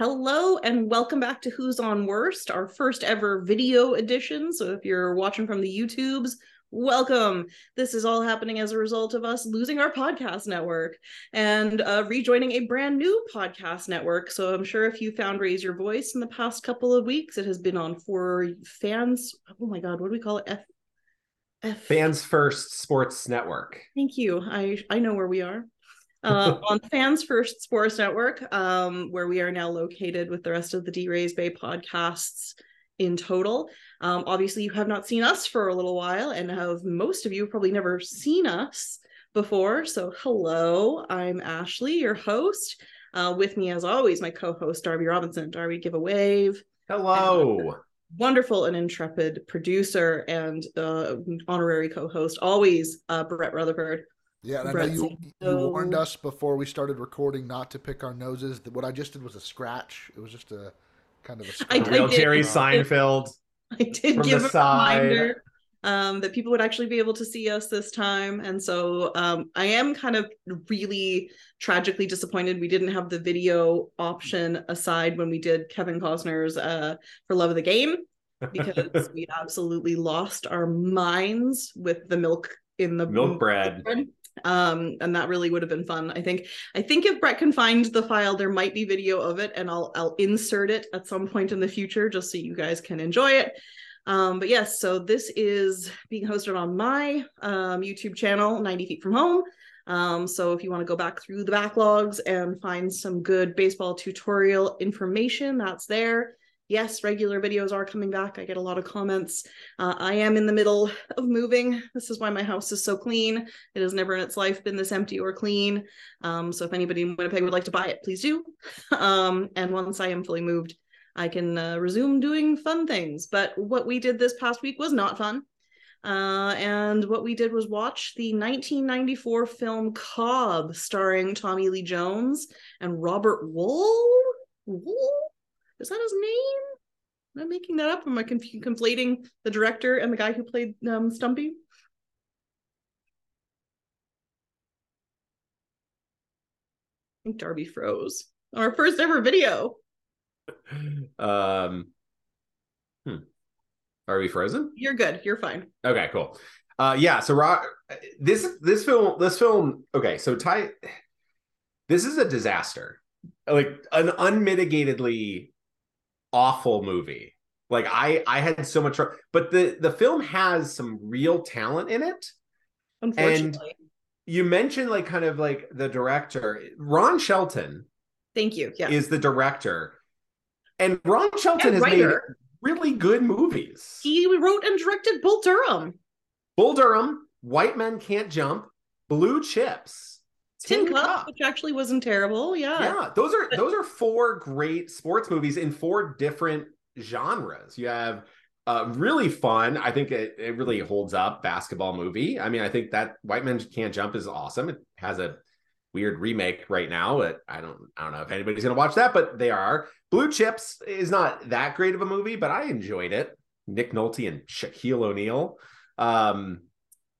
Hello and welcome back to Who's on Worst, our first ever video edition. So if you're watching from the YouTubes, welcome. This is all happening as a result of us losing our podcast network and uh, rejoining a brand new podcast network. So I'm sure if you found Raise Your Voice in the past couple of weeks, it has been on for fans. Oh my God, what do we call it? F- F- Fans First Sports Network. Thank you. I I know where we are uh, on Fans First Sports Network, um, where we are now located with the rest of the DRaysBay podcasts in total. Um, obviously, you have not seen us for a little while, and have most of you probably never seen us before. So, hello, I'm Ashley, your host. Uh, with me, as always, my co-host Darby Robinson. Darby, give a wave. Hello. wonderful and intrepid producer and uh, honorary co-host, always uh, Brett Rutherford. Yeah, and I know you, you warned us before we started recording not to pick our noses. What I just did was a scratch. It was just a kind of a scratch. real Jerry Seinfeld. I did give a side. reminder um, that people would actually be able to see us this time, and so um, I am kind of really tragically disappointed we didn't have the video option aside when we did Kevin Costner's uh, "For Love of the Game." because we absolutely lost our minds with the milk in the milk bread um and that really would have been fun i think. I think if brett can find the file there might be video of it and i'll i'll insert it at some point in the future just so you guys can enjoy it. Um but yes so this is being hosted on my um youtube channel 90 feet from home. Um so if you want to go back through the backlogs and find some good baseball tutorial information that's there yes, regular videos are coming back. I get a lot of comments. Uh, I am in the middle of moving. This is why my house is so clean. It has never in its life been this empty or clean. Um, so if anybody in Winnipeg would like to buy it, please do. Um, and once I am fully moved, I can uh, resume doing fun things. But what we did this past week was not fun. Uh, and what we did was watch the 1994 film Cobb, starring Tommy Lee Jones and Robert Wool. Wuhl? Is that his name? Am I making that up? Am I conf- conflating the director and the guy who played um, Stumpy? I think Darby froze. Our first ever video. Um, hmm. Are we frozen? You're good. You're fine. Okay, cool. Uh, yeah. So, Rock, this this film, this film. Okay, so Ty, this is a disaster, like an unmitigatedly awful movie. Like I I had so much trouble, but the the film has some real talent in it. Unfortunately. And you mentioned like kind of like the director, Ron Shelton. Thank you. Yeah. Is the director. And Ron Shelton and has writer. made really good movies. He wrote and directed Bull Durham. Bull Durham, White Men Can't Jump, Blue Chips. Tin, Cup, Cup, which actually wasn't terrible. Yeah. Yeah. Those are those are four great sports movies in four different genres. You have uh, really fun. I think it, it really holds up basketball movie. I mean, I think that White Men Can't Jump is awesome. It has a weird remake right now. But I don't I don't know if anybody's gonna watch that, but they are. Blue Chips is not that great of a movie, but I enjoyed it. Nick Nolte and Shaquille O'Neal. Um,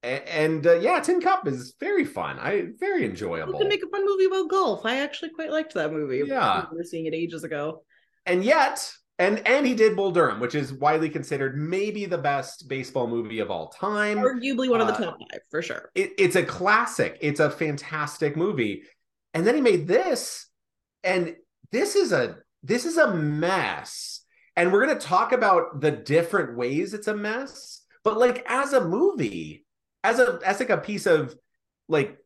and uh, yeah, Tin Cup is very fun. I very enjoyable. You can make a fun movie about golf. I actually quite liked that movie. Yeah, I remember seeing it ages ago. And yet, and and he did Bull Durham, which is widely considered maybe the best baseball movie of all time. Arguably one of the uh, top five for sure. It, it's a classic. It's a fantastic movie. And then he made this, and this is a this is a mess. And we're gonna talk about the different ways it's a mess. But like as a movie, as a as like a piece of like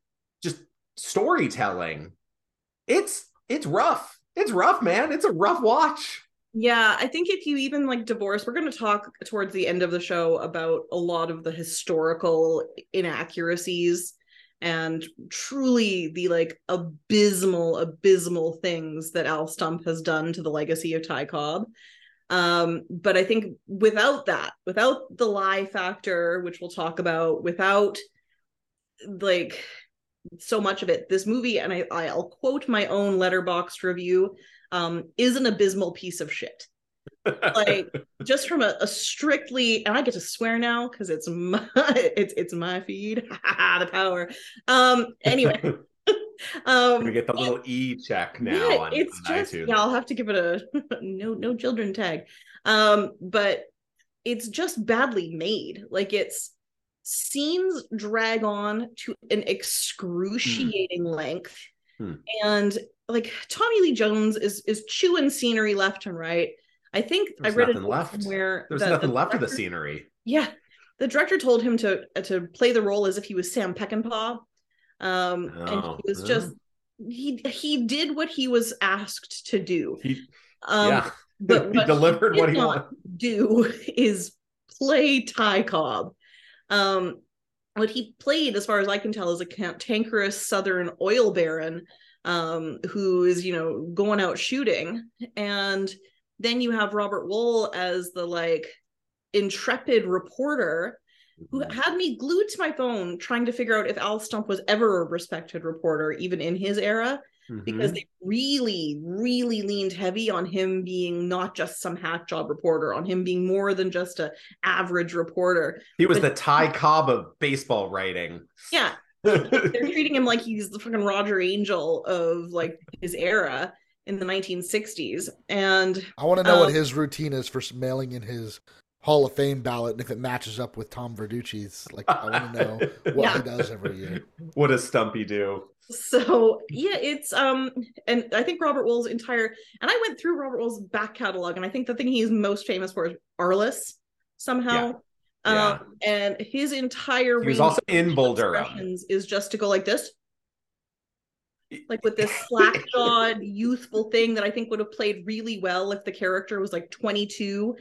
just storytelling it's it's rough. It's rough man. It's a rough watch. Yeah i think if you even like divorce we're going to talk towards the end of the show about a lot of the historical inaccuracies and truly the like abysmal abysmal things that al stump has done to the legacy of ty cobb um but i think without that without the lie factor which we'll talk about without like so much of it this movie and i i'll quote my own Letterboxd review um is an abysmal piece of shit. Like just from a, a, strictly and i get to swear now because it's my it's it's my feed. The power. Um anyway um we get the little e check now yeah, on, it's on just iTunes. yeah i'll have to give it a no no children tag. Um but it's just badly made. Like it's scenes drag on to an excruciating hmm. length. Hmm. and like tommy lee jones is is chewing scenery left and right. I think There's i read it left. where there's the, nothing the left director, of the scenery. Yeah. The director told him to to play the role as if he was sam peckinpah um oh, and he was just he he did what he was asked to do. He, um yeah but he delivered he what he wanted. do is play ty cobb. Um what he played as far as i can tell is a cantankerous southern oil baron um who is you know going out shooting. And then you have robert wuhl as the like intrepid reporter who had me glued to my phone trying to figure out if Al Stump was ever a respected reporter, even in his era, mm-hmm. because they really, really leaned heavy on him being not just some hack job reporter, on him being more than just a average reporter. He was but, the Ty Cobb of baseball writing. Yeah. They're treating him like he's the fucking Roger Angell of like his era in the 1960s. And I want to know um, what his routine is for mailing in his Hall of Fame ballot, and if it matches up with Tom Verducci's, like I want to know what yeah. he does every year. What does Stumpy do? So yeah, it's um, and I think Robert Wuhl's entire, and I went through Robert Wuhl's back catalog, and I think the thing he's most famous for is Arliss somehow. Yeah. Um, yeah. and his entire he was also in Bull Durham is just to go like this like with this slack jawed youthful thing that I think would have played really well if the character was like 22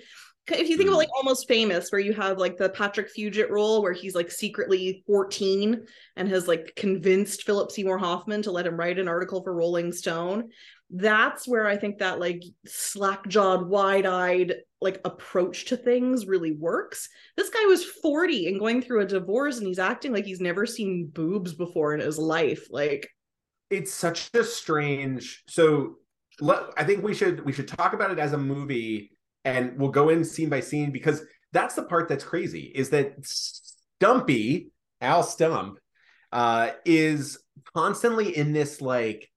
if you think mm. about like almost famous where you have like the patrick fugit role where he's like secretly 14 and has like convinced philip seymour hoffman to let him write an article for rolling stone that's where i think that like slack-jawed wide-eyed like approach to things really works this guy was 40 and going through a divorce and he's acting like he's never seen boobs before in his life like it's such a strange so i think we should we should talk about it as a movie and we'll go in scene by scene because that's the part that's crazy is that Stumpy, Al Stump, uh, is constantly in this like,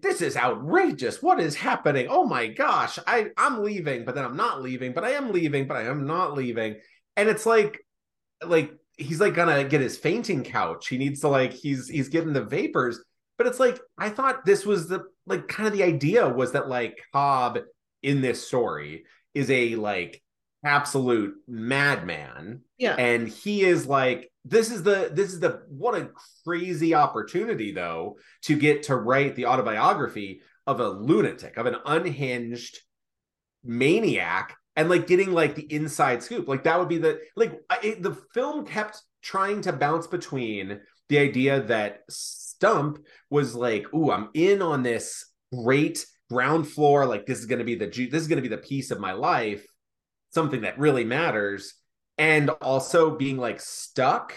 this is outrageous. What is happening? Oh my gosh, I I'm leaving, but then I'm not leaving, but I am leaving, but I am not leaving. And it's like, like he's like gonna get his fainting couch. He needs to like he's he's getting the vapors. But it's like I thought this was the like kind of the idea was that like Cobb in this story is a like absolute madman. Yeah. And he is like, this is the this is the what a crazy opportunity though to get to write the autobiography of a lunatic, of an unhinged maniac and like getting like the inside scoop. Like that would be the like it, the film kept trying to bounce between the idea that Stump was like, "Ooh, I'm in on this great ground floor like this is going to be the this is going to be the piece of my life something that really matters and also being like stuck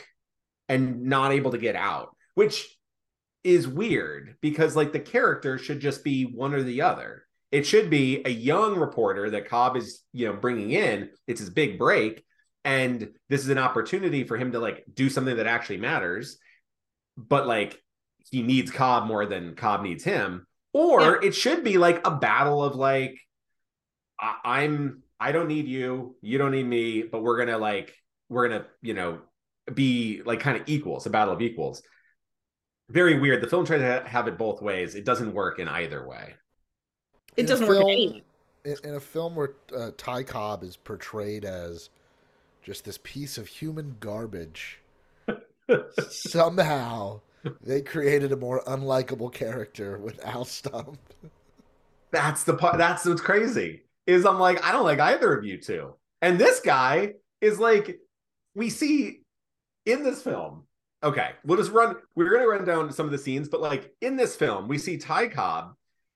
and not able to get out which is weird because like the character should just be one or the other. It should be a young reporter that cobb is you know bringing in. It's his big break and this is an opportunity for him to like do something that actually matters but like he needs cobb more than cobb needs him or yeah. it should be like a battle of like I- i'm i don't need you you don't need me but we're gonna like we're gonna you know be like kind of equals a battle of equals. Very weird. The film tries to have it both ways. It doesn't work in either way. It in doesn't film, work in, in a film where uh, ty cobb is portrayed as just this piece of human garbage somehow they created a more unlikable character with Al Stump. That's the part. That's what's crazy. Is I'm like I don't like either of you two, and this guy is like we see in this film. Okay, we'll just run. We're gonna run down some of the scenes, but like in this film, we see Ty Cobb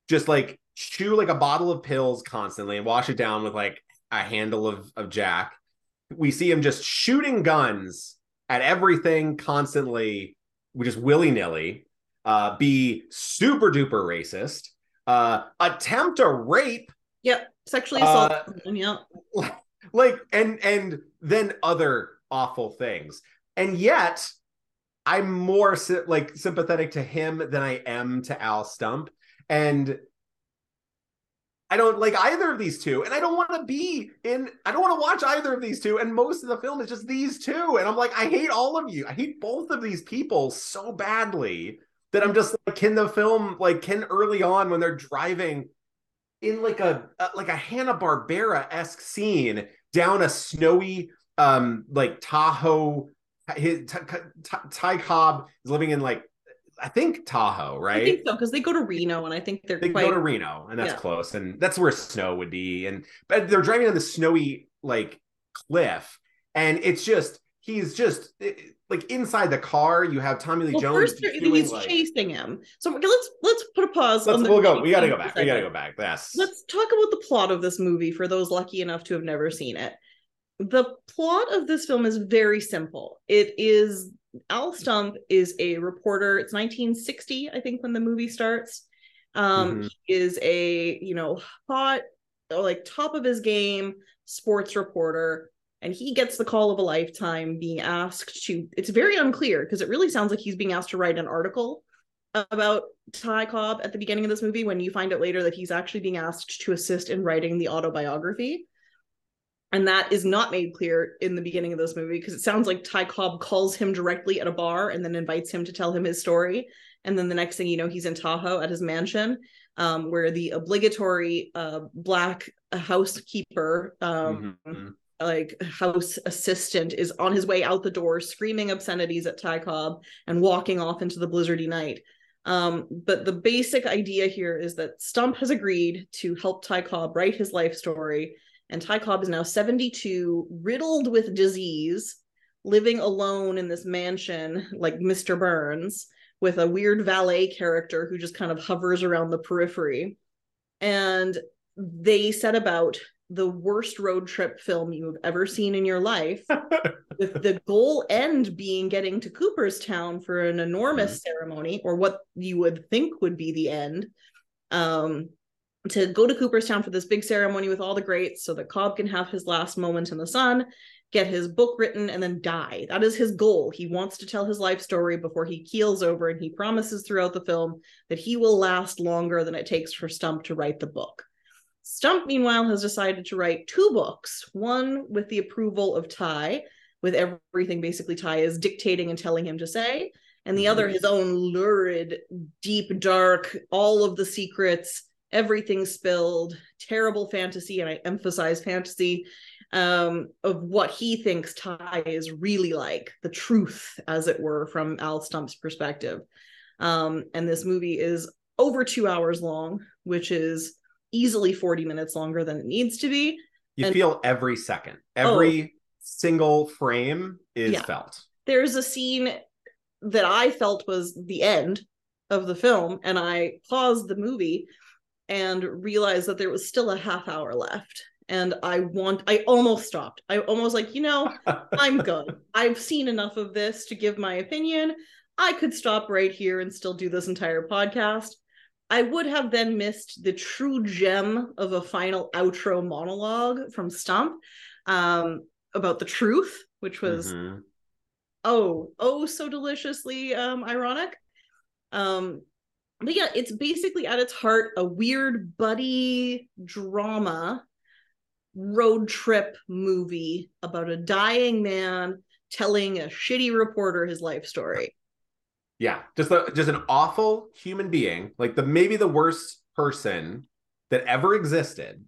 just like chew like a bottle of pills constantly and wash it down with like a handle of of Jack. We see him just shooting guns at everything constantly just willy nilly, uh, be super duper racist, uh, attempt a rape. Yep, sexually assault. Uh, yep. Like and and then other awful things, and yet I'm more like sympathetic to him than I am to Al Stump, and I don't like either of these two, and I don't want to be in. I don't want to watch either of these two, and most of the film is just these two, and I'm like, I hate all of you. I hate both of these people so badly that I'm just like, can the film like can early on when they're driving in like a, a like a Hanna Barbera esque scene down a snowy um like Tahoe. His Ty Cobb is living in like I think Tahoe, right? I think so because they go to Reno, and I think they're they quite... go to Reno, and that's yeah. close, and that's where snow would be. And but they're driving on the snowy like cliff, and it's just he's just like inside the car. You have Tommy Lee well, Jones. First, he's like... chasing him. So let's let's put a pause. Let's, on the we'll go. We got to go back. We got to go back. Yes. Let's talk about the plot of this movie for those lucky enough to have never seen it. The plot of this film is very simple. It is Al Stump is a reporter. It's 1960, I think, when the movie starts. Um, mm-hmm. He is a you know hot, like top of his game sports reporter, and he gets the call of a lifetime, being asked to. It's very unclear because it really sounds like he's being asked to write an article about Ty Cobb at the beginning of this movie. When you find out later that he's actually being asked to assist in writing the autobiography and that is not made clear in the beginning of this movie because it sounds like Ty Cobb calls him directly at a bar and then invites him to tell him his story. And then the next thing you know, he's in Tahoe at his mansion, um, where the obligatory uh, black housekeeper, um, mm-hmm. like house assistant, is on his way out the door, screaming obscenities at Ty Cobb and walking off into the blizzardy night. Um, but the basic idea here is that Stump has agreed to help Ty Cobb write his life story and Ty Cobb is now 72, riddled with disease, living alone in this mansion like Mr. Burns with a weird valet character who just kind of hovers around the periphery. And they set about the worst road trip film you've ever seen in your life, with the goal end being getting to Cooperstown for an enormous mm-hmm. ceremony, or what you would think would be the end. Um, to go to Cooperstown for this big ceremony with all the greats so that Cobb can have his last moment in the sun, get his book written, and then die. That is his goal. He wants to tell his life story before he keels over, and he promises throughout the film that he will last longer than it takes for Stump to write the book. Stump, meanwhile, has decided to write two books one with the approval of Ty, with everything basically Ty is dictating and telling him to say, and the other mm-hmm. his own lurid, deep, dark, all of the secrets everything spilled, terrible fantasy, and I emphasize fantasy um, of what he thinks Ty is really like, the truth, as it were, from Al Stump's perspective. Um, and this movie is over two hours long, which is easily 40 minutes longer than it needs to be. You and, feel every second, every oh, single frame is yeah. felt. There's a scene that I felt was the end of the film, and I paused the movie and realized that there was still a half hour left. And i want i almost stopped. I almost like you know i'm good. I've seen enough of this to give my opinion. I could stop right here and still do this entire podcast. I would have then missed the true gem of a final outro monologue from stump um, about the truth which was mm-hmm. oh oh so deliciously um, ironic. Um, but yeah, it's basically at its heart a weird buddy drama road trip movie about a dying man telling a shitty reporter his life story. Yeah, just a, just an awful human being, like the maybe the worst person that ever existed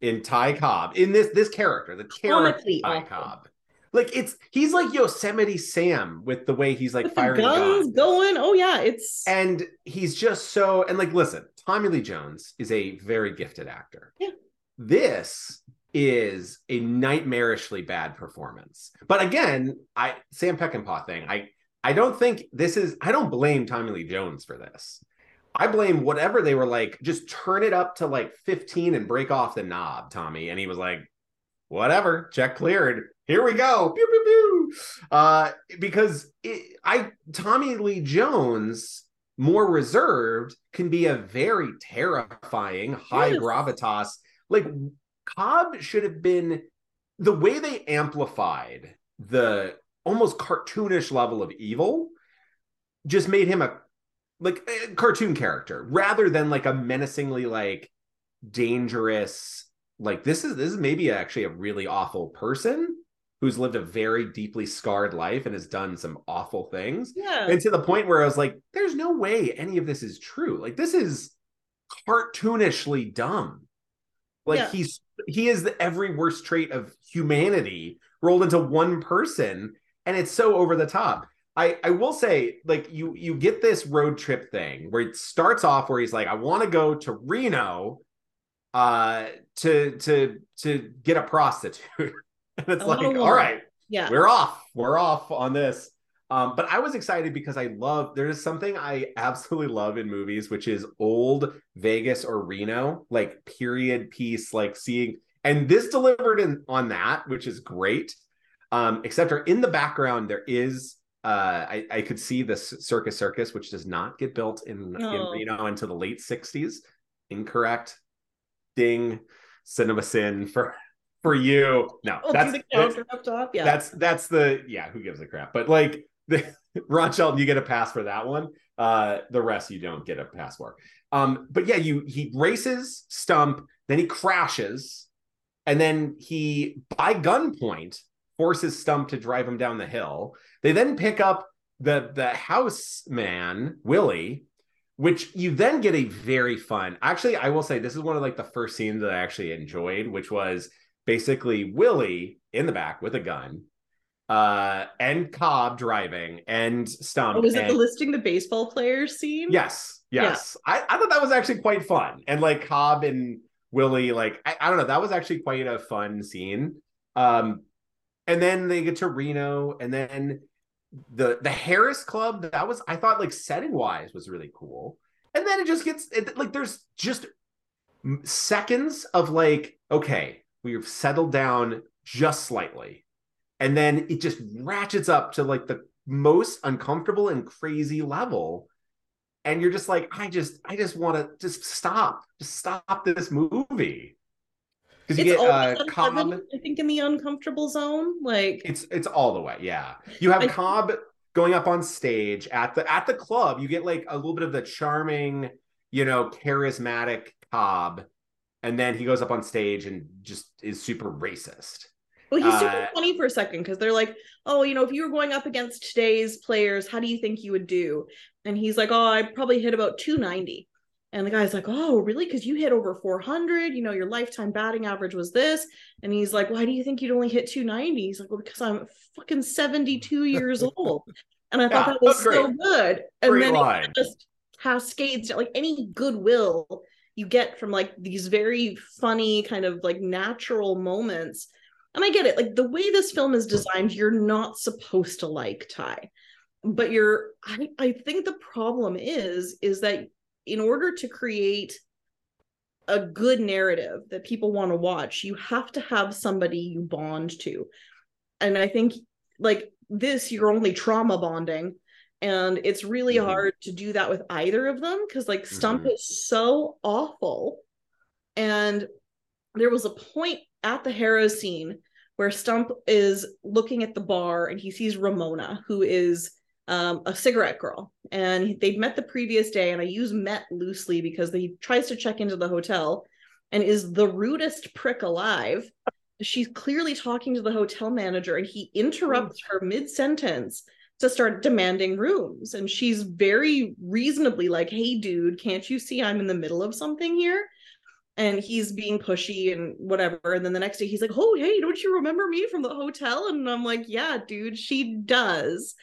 in Ty Cobb in this this character, the character Ty awful. Cobb. Like it's he's like Yosemite Sam with the way he's like with firing guns, going. Oh yeah, it's and he's just so and like listen, Tommy Lee Jones is a very gifted actor. Yeah. This is a nightmarishly bad performance. But again, I Sam Peckinpah thing. I I don't think this is I don't blame Tommy Lee Jones for this. I blame whatever they were like, just turn it up to like 15 and break off the knob, Tommy. And he was like, whatever, check cleared here we go. Pew, pew, pew. Uh, because it, I Tommy Lee Jones, more reserved, can be a very terrifying, high yes. gravitas. Like Cobb should have been the way they amplified the almost cartoonish level of evil just made him a like a cartoon character rather than like a menacingly like dangerous like this is this is maybe actually a really awful person who's lived a very deeply scarred life and has done some awful things. Yeah. and to the point where i was like there's no way any of this is true. Like this is cartoonishly dumb. Like Yeah. he's he is the every worst trait of humanity rolled into one person and it's so over the top. I i will say like you you get this road trip thing where it starts off where he's like i want to go to reno uh to to to get a prostitute and it's I like all right yeah. we're off we're off on this um, but I was excited because I love there is something I absolutely love in movies, which is old Vegas or Reno, like period piece, like seeing and this delivered in on that, which is great. Um, except for in the background, there is uh I, I could see the circus circus, which does not get built in, in Oh. Reno until the late 60s. Incorrect. Ding, cinema sin for for you. No, that's the that's- counter up top. Yeah. that's that's the yeah who gives a crap but like the ron shelton you get a pass for that one uh the rest you don't get a pass for um but yeah you he races stump then he crashes and then he by gunpoint forces stump to drive him down the hill they then pick up the the house man willie which you then get a very fun actually i will say this is one of like the first scenes that i actually enjoyed which was basically willie in the back with a gun uh and cobb driving and stump oh, was it the listing the baseball players scene? yes yes. I, I thought that was actually quite fun. And like cobb and willie like I, I don't know that was actually quite a fun scene. Um and then they get to reno and then the the harrah's club that was i thought like setting wise was really cool. And then it just gets it, like there's just seconds of like okay we've settled down just slightly. And then it just ratchets up to like the most uncomfortable and crazy level. And you're just like i just i just want to just stop just stop this movie. Because you It's get uh cobb I think in the uncomfortable zone. Like it's it's all the way yeah. You have I- cobb going up on stage at the at the club. You get like a little bit of the charming you know charismatic cobb and then he goes up on stage and just is super racist Well, he's super Uh, funny for a second because they're like, oh, you know, if you were going up against today's players, how do you think you would do? And he's like, oh, I probably hit about 290. And the guy's like, oh, really? Because you hit over 400. You know, your lifetime batting average was this. And he's like, why do you think you'd only hit 290? He's like, well, because I'm fucking 72 years old. And I thought Yeah, that was so good. And Great then line. it just cascades like any goodwill you get from like these very funny kind of like natural moments. And i get it like the way this film is designed you're not supposed to like ty. But you're i i think the problem is is that in order to create a good narrative that people want to watch you have to have somebody you bond to. And i think like this you're only trauma bonding and it's really Mhm. hard to do that with either of them because like stump Mhm. is so awful and there was a point at the harrow scene where stump is looking at the bar and he sees ramona who is um, a cigarette girl and they'd met the previous day and i use met loosely because he tries to check into the hotel and is the rudest prick alive she's clearly talking to the hotel manager and he interrupts her mid-sentence to start demanding rooms. And she's very reasonably like hey dude can't you see i'm in the middle of something here? And he's being pushy and whatever. And then the next day he's like oh hey don't you remember me from the hotel? And i'm like yeah dude she does.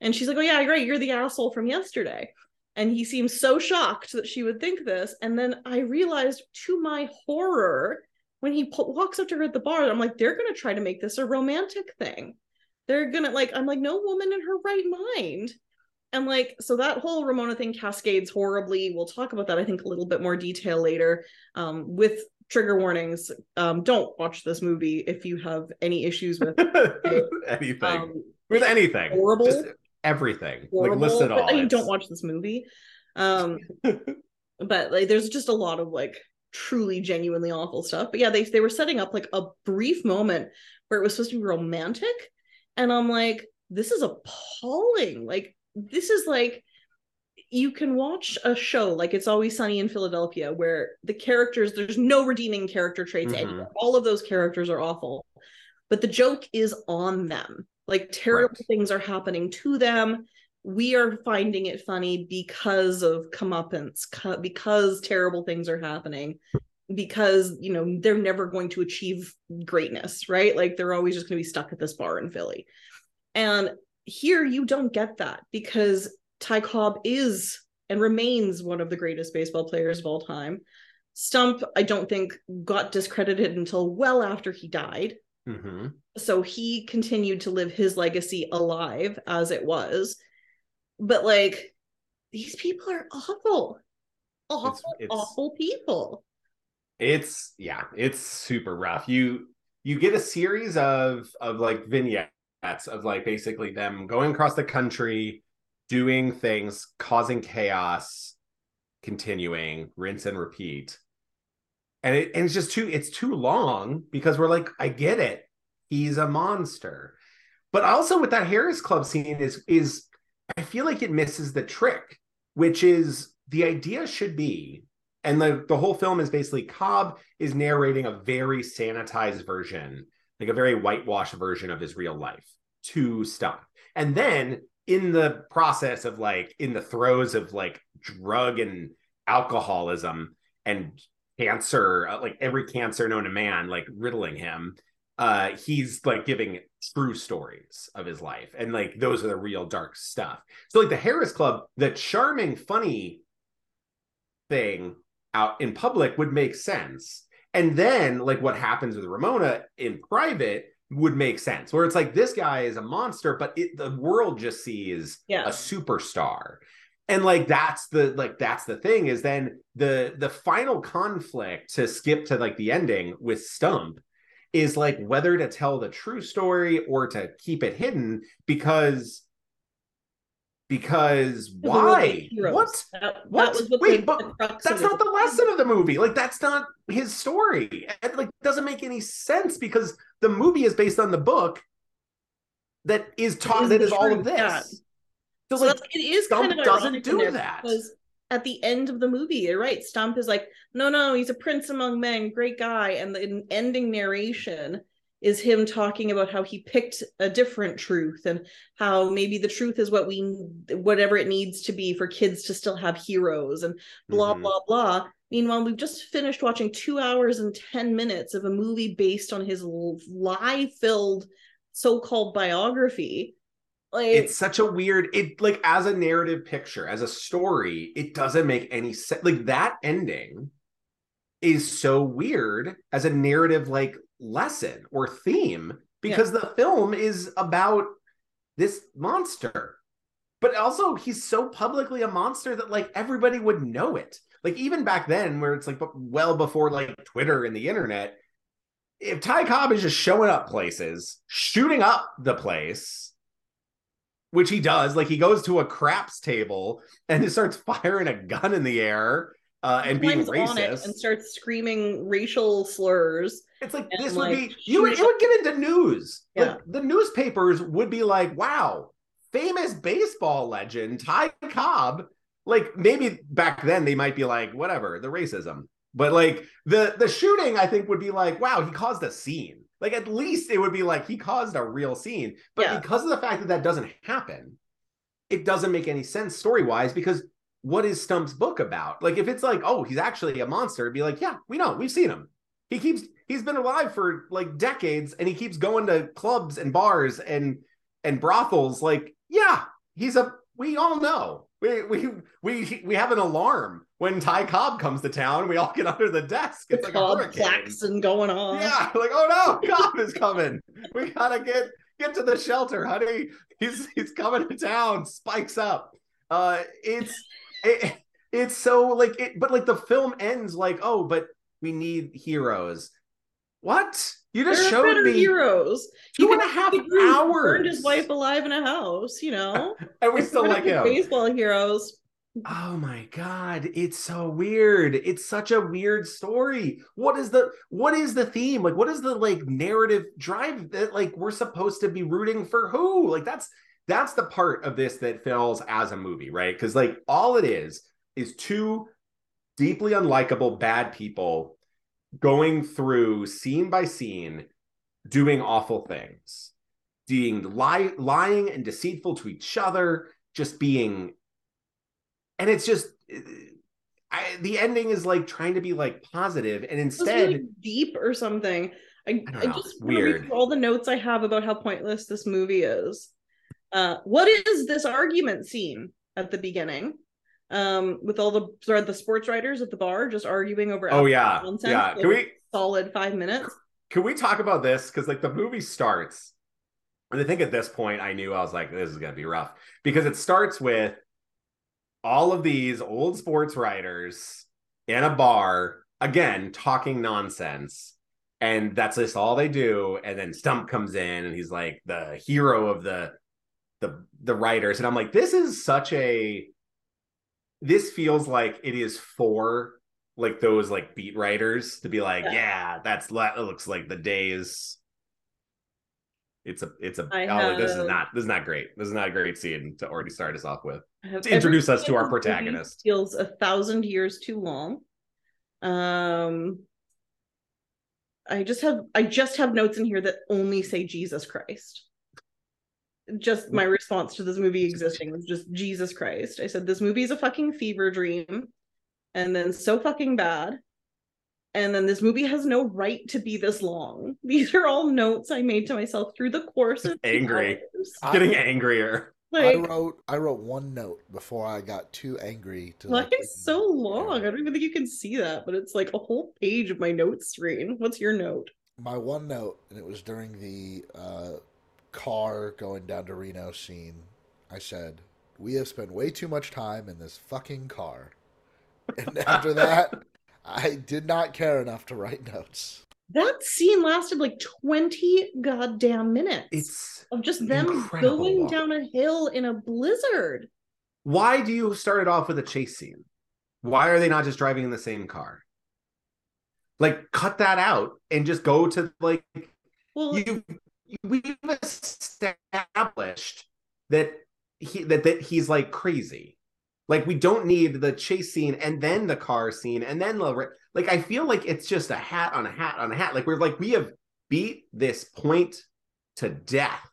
And she's like oh yeah great you're the asshole from yesterday. And he seems so shocked that she would think this. And then i realized to my horror when he po- walks up to her at the bar i'm like they're going to try to make this a romantic thing they're gonna like i'm like no woman in her right mind. And like so that whole ramona thing cascades horribly. We'll talk about that i think a little bit more detail later. Um, with trigger warnings um, don't watch this movie if you have any issues with anything. Um, with anything. horrible. Just everything. Horrible, like list it all I mean, don't watch this movie. Um, but like there's just a lot of like truly genuinely awful stuff. But yeah they, they were setting up like a brief moment where it was supposed to be romantic and i'm like this is appalling. Like this is like you can watch a show like it's always sunny in philadelphia where the characters there's no redeeming character traits Mhm. anywhere all of those characters are awful but the joke is on them like terrible Right. things are happening to them we are finding it funny because of comeuppance because terrible things are happening because you know they're never going to achieve greatness right like they're always just going to be stuck at this bar in philly and here you don't get that because Ty Cobb is and remains one of the greatest baseball players of all time. Stump, I don't think, got discredited until well after he died. hmm So he continued to live his legacy alive as it was. But like, these people are awful. Awful, it's- awful people. It's yeah, it's super rough. You you get a series of of like vignettes of like basically them going across the country, doing things, causing chaos, continuing, rinse and repeat. And it and it's just too it's too long because we're like, I get it. He's a monster. But also with that Harrah's Club scene is is I feel like it misses the trick, which is the idea should be and the, the whole film is basically Cobb is narrating a very sanitized version, like a very whitewashed version of his real life to Stump. And then in the process of like in the throes of like drug and alcoholism and cancer, uh, like every cancer known to man, like riddling him, uh, he's like giving true stories of his life. And like those are the real dark stuff. So like the Harrah's Club, the charming, funny thing out in public would make sense. And then like what happens with Ramona in private would make sense. Where it's like this guy is a monster, but it, the world just sees Yeah. a superstar. And like that's the like that's the thing is then the the final conflict to skip to like the ending with Stump is like whether to tell the true story or to keep it hidden because because Because we're like why heroes. what That, What? was what Wait, the, but that's not the lesson of the movie. Like that's not his story. It like doesn't make any sense because the movie is based on the book that is taught is that all of this. yeah. So, So like it is Stump kind of doesn't do that. because at the end of the movie, you're right. Stump is like, no, no, he's a prince among men, great guy, and the ending narration is him talking about how he picked a different truth and how maybe the truth is what we whatever it needs to be for kids to still have heroes and blah Mhm. blah blah meanwhile we've just finished watching two hours and 10 minutes of a movie based on his lie filled so-called biography like it's such a weird it like as a narrative picture as a story it doesn't make any sense like that ending is so weird as a narrative like lesson or theme because the film is about this monster but also he's so publicly a monster that like everybody would know it like even back then where it's like well before like twitter and the internet if ty cobb is just showing up places shooting up the place which he does. Like he goes to a craps table and he starts firing a gun in the air uh, and being climbs on it racist. and starts screaming racial slurs. it's like this like, would be you would, it would get into news. Yeah. Like the newspapers would be like, "Wow, famous baseball legend Ty Cobb." Like maybe back then they might be like, "Whatever, the racism." But like the the shooting, I think would be like, "Wow, he caused a scene." Like at least it would be like he caused a real scene. But Yeah. because of the fact that that doesn't happen, it doesn't make any sense story wise because what is Stump's book about? Like if it's like, oh, he's actually a monster, it'd be like, yeah, we know, we've seen him. He keeps he's been alive for like decades and he keeps going to clubs and bars and and brothels. Like, yeah, he's a we all know. We we we we have an alarm when Ty Cobb comes to town. We all get under the desk. The It's like a Cobb hurricane. klaxon going on. Yeah, like oh no, Cobb is coming. We gotta get get to the shelter, honey. He's he's coming to town. Spikes up. Uh, it's it, it's so like it, but like the film ends like oh, but we need heroes. What you just There showed me heroes. two You and a half hours, Burned his wife alive in a house. You know, and we still like him. Baseball heroes. Oh my god, it's so weird. It's such a weird story. What is the what is the theme? Like what is the like narrative drive that like we're supposed to be rooting for who? Like that's that's the part of this that fails as a movie, right? Cuz like all it is is two deeply unlikable bad people going through scene by scene doing awful things. Being lie, lying and deceitful to each other, just being and it's just I, the ending is like trying to be like positive and instead really deep or something i, I, I just weird all the notes i have about how pointless this movie is uh what is this argument scene at the beginning? Um with all the sorry, the sports writers at the bar just arguing over oh yeah. yeah. can we solid five minutes? Can we talk about this? Because like the movie starts and i think at this point i knew i was like this is gonna be rough because it starts with all of these old sports writers in a bar again talking nonsense and that's just all they do and then stump comes in and he's like the hero of the the the writers. And i'm like this is such a this feels like it is for like those like beat writers to be like yeah, yeah that's that looks like the days it's a it's a oh, have, this is not this is not great. This is not a great scene to already start us off with. To introduce us to our protagonist. feels a thousand years too long. Um i just have i just have notes in here that only say jesus christ just my response to this movie existing was just jesus christ i said this movie is a fucking fever dream and then so fucking bad and then this movie has no right to be this long. These are all notes I made to myself through the course of angry, getting angrier. Like, I wrote I wrote one note before I got too angry to like it's so long. I don't even think you can see that, but it's like a whole page of my notes screen. What's your note? My one note, and it was during the uh, car going down to Reno scene. I said, "We have spent way too much time in this fucking car." And after that, I did not care enough to write notes. That scene lasted like 20 goddamn minutes. It's of just them going down a hill in a blizzard. Why do you start it off with a chase scene? Why are they not just driving in the same car? Like cut that out and just go to like well you we've established that he that, that he's like crazy like we don't need the chase scene and then the car scene and then the like. I feel like it's just a hat on a hat on a hat. Like we're like we have beat this point to death.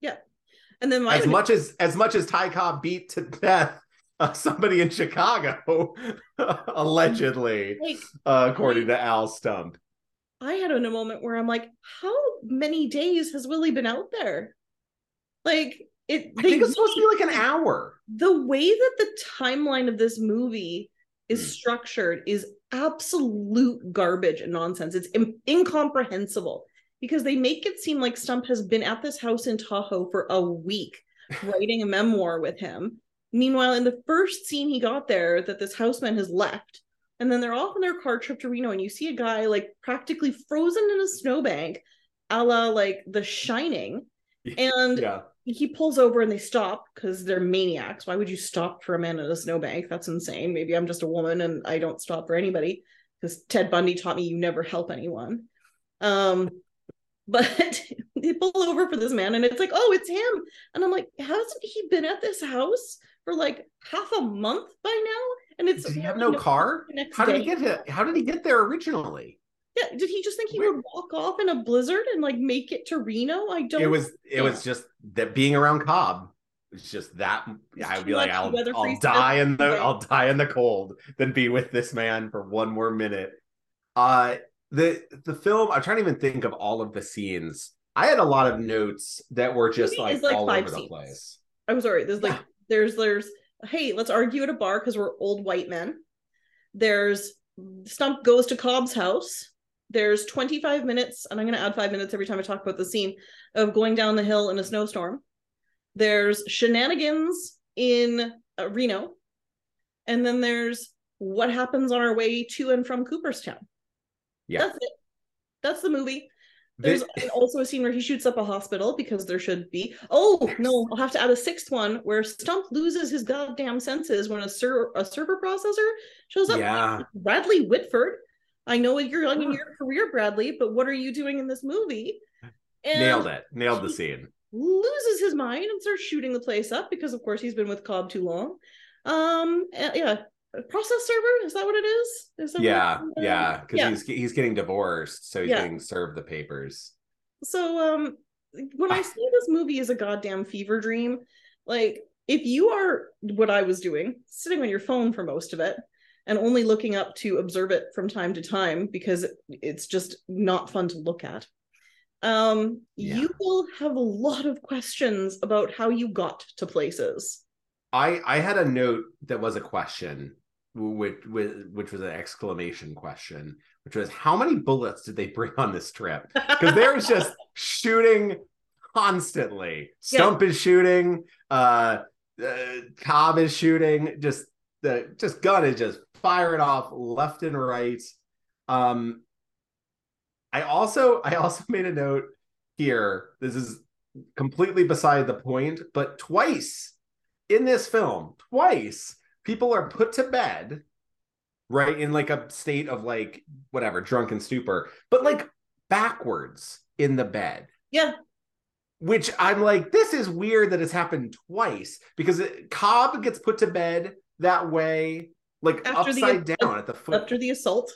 Yeah, and then as much as as much as Ty Cobb beat to death uh, somebody in Chicago, allegedly, like, uh, according like, to Al Stump. I had in a moment where I'm like, how many days has Willie been out there? Like it I think it's supposed to be like an hour. The way that the timeline of this movie is mm. structured is absolute garbage and nonsense. It's incomprehensible because they make it seem like Stump has been at this house in Tahoe for a week writing a memoir with him. Meanwhile, in the first scene he got there, that this houseman has left, and then they're off on their car trip to Reno, and you see a guy like practically frozen in a snowbank, a la like The Shining, and yeah he pulls over and they stop because they're maniacs. Why would you stop for a man in a snowbank? That's insane. Maybe I'm just a woman and I don't stop for anybody because Ted Bundy taught me you never help anyone. Um, but they pull over for this man and it's like, oh, it's him. And I'm like, hasn't he been at this house for like half a month by now? And it's did he have no car? How did he get it? How did he get there originally? Yeah, did he just think he would walk off in a blizzard and like make it to Reno? I don't. It was it was just that being around Cobb. It's just that it's I would be like, I'll, I'll die in the I'll die in the cold than be with this man for one more minute. Uh the the film. I'm trying to even think of all of the scenes. I had a lot of notes that were just like, like, all over scenes. the place. I'm sorry. There's like there's there's hey, let's argue at a bar because we're old white men. There's Stump goes to Cobb's house there's 25 minutes, and I'm going to add five minutes every time I talk about the scene of going down the hill in a snowstorm. There's shenanigans in uh, Reno, and then there's what happens on our way to and from Cooperstown. Yeah, that's it. That's the movie. There's also a scene where he shoots up a hospital because there should be. Oh no, I'll have to add a sixth one where Stump loses his goddamn senses when a ser- a server processor shows up. Yeah. Bradley Whitford. I know you're young in your career, Bradley, but what are you doing in this movie? And Nailed it. Nailed the scene. Loses his mind and starts shooting the place up because, of course, he's been with Cobb too long. Um, yeah, process server? Is that what it is, is yeah what, uh, yeah because yeah. he's he's getting divorced so he's yeah. getting served the papers. So um when i see this movie is a goddamn fever dream like if you are what i was doing sitting on your phone for most of it and only looking up to observe it from time to time because it's just not fun to look at um yeah. you will have a lot of questions about how you got to places. I I had a note that was a question which, which was an exclamation question, which was how many bullets did they bring on this trip? Because there was just shooting constantly. Stump yeah. is shooting, uh, uh, Cobb is shooting, just the just gun is just firing off left and right. Um, I also I also made a note here. This is completely beside the point, but twice in this film, twice people are put to bed right in like a state of like whatever drunken stupor but like backwards in the bed. Yeah. Which i'm like this is weird that it's happened twice because it, cobb gets put to bed that way like after upside the, down at the foot. After the assault.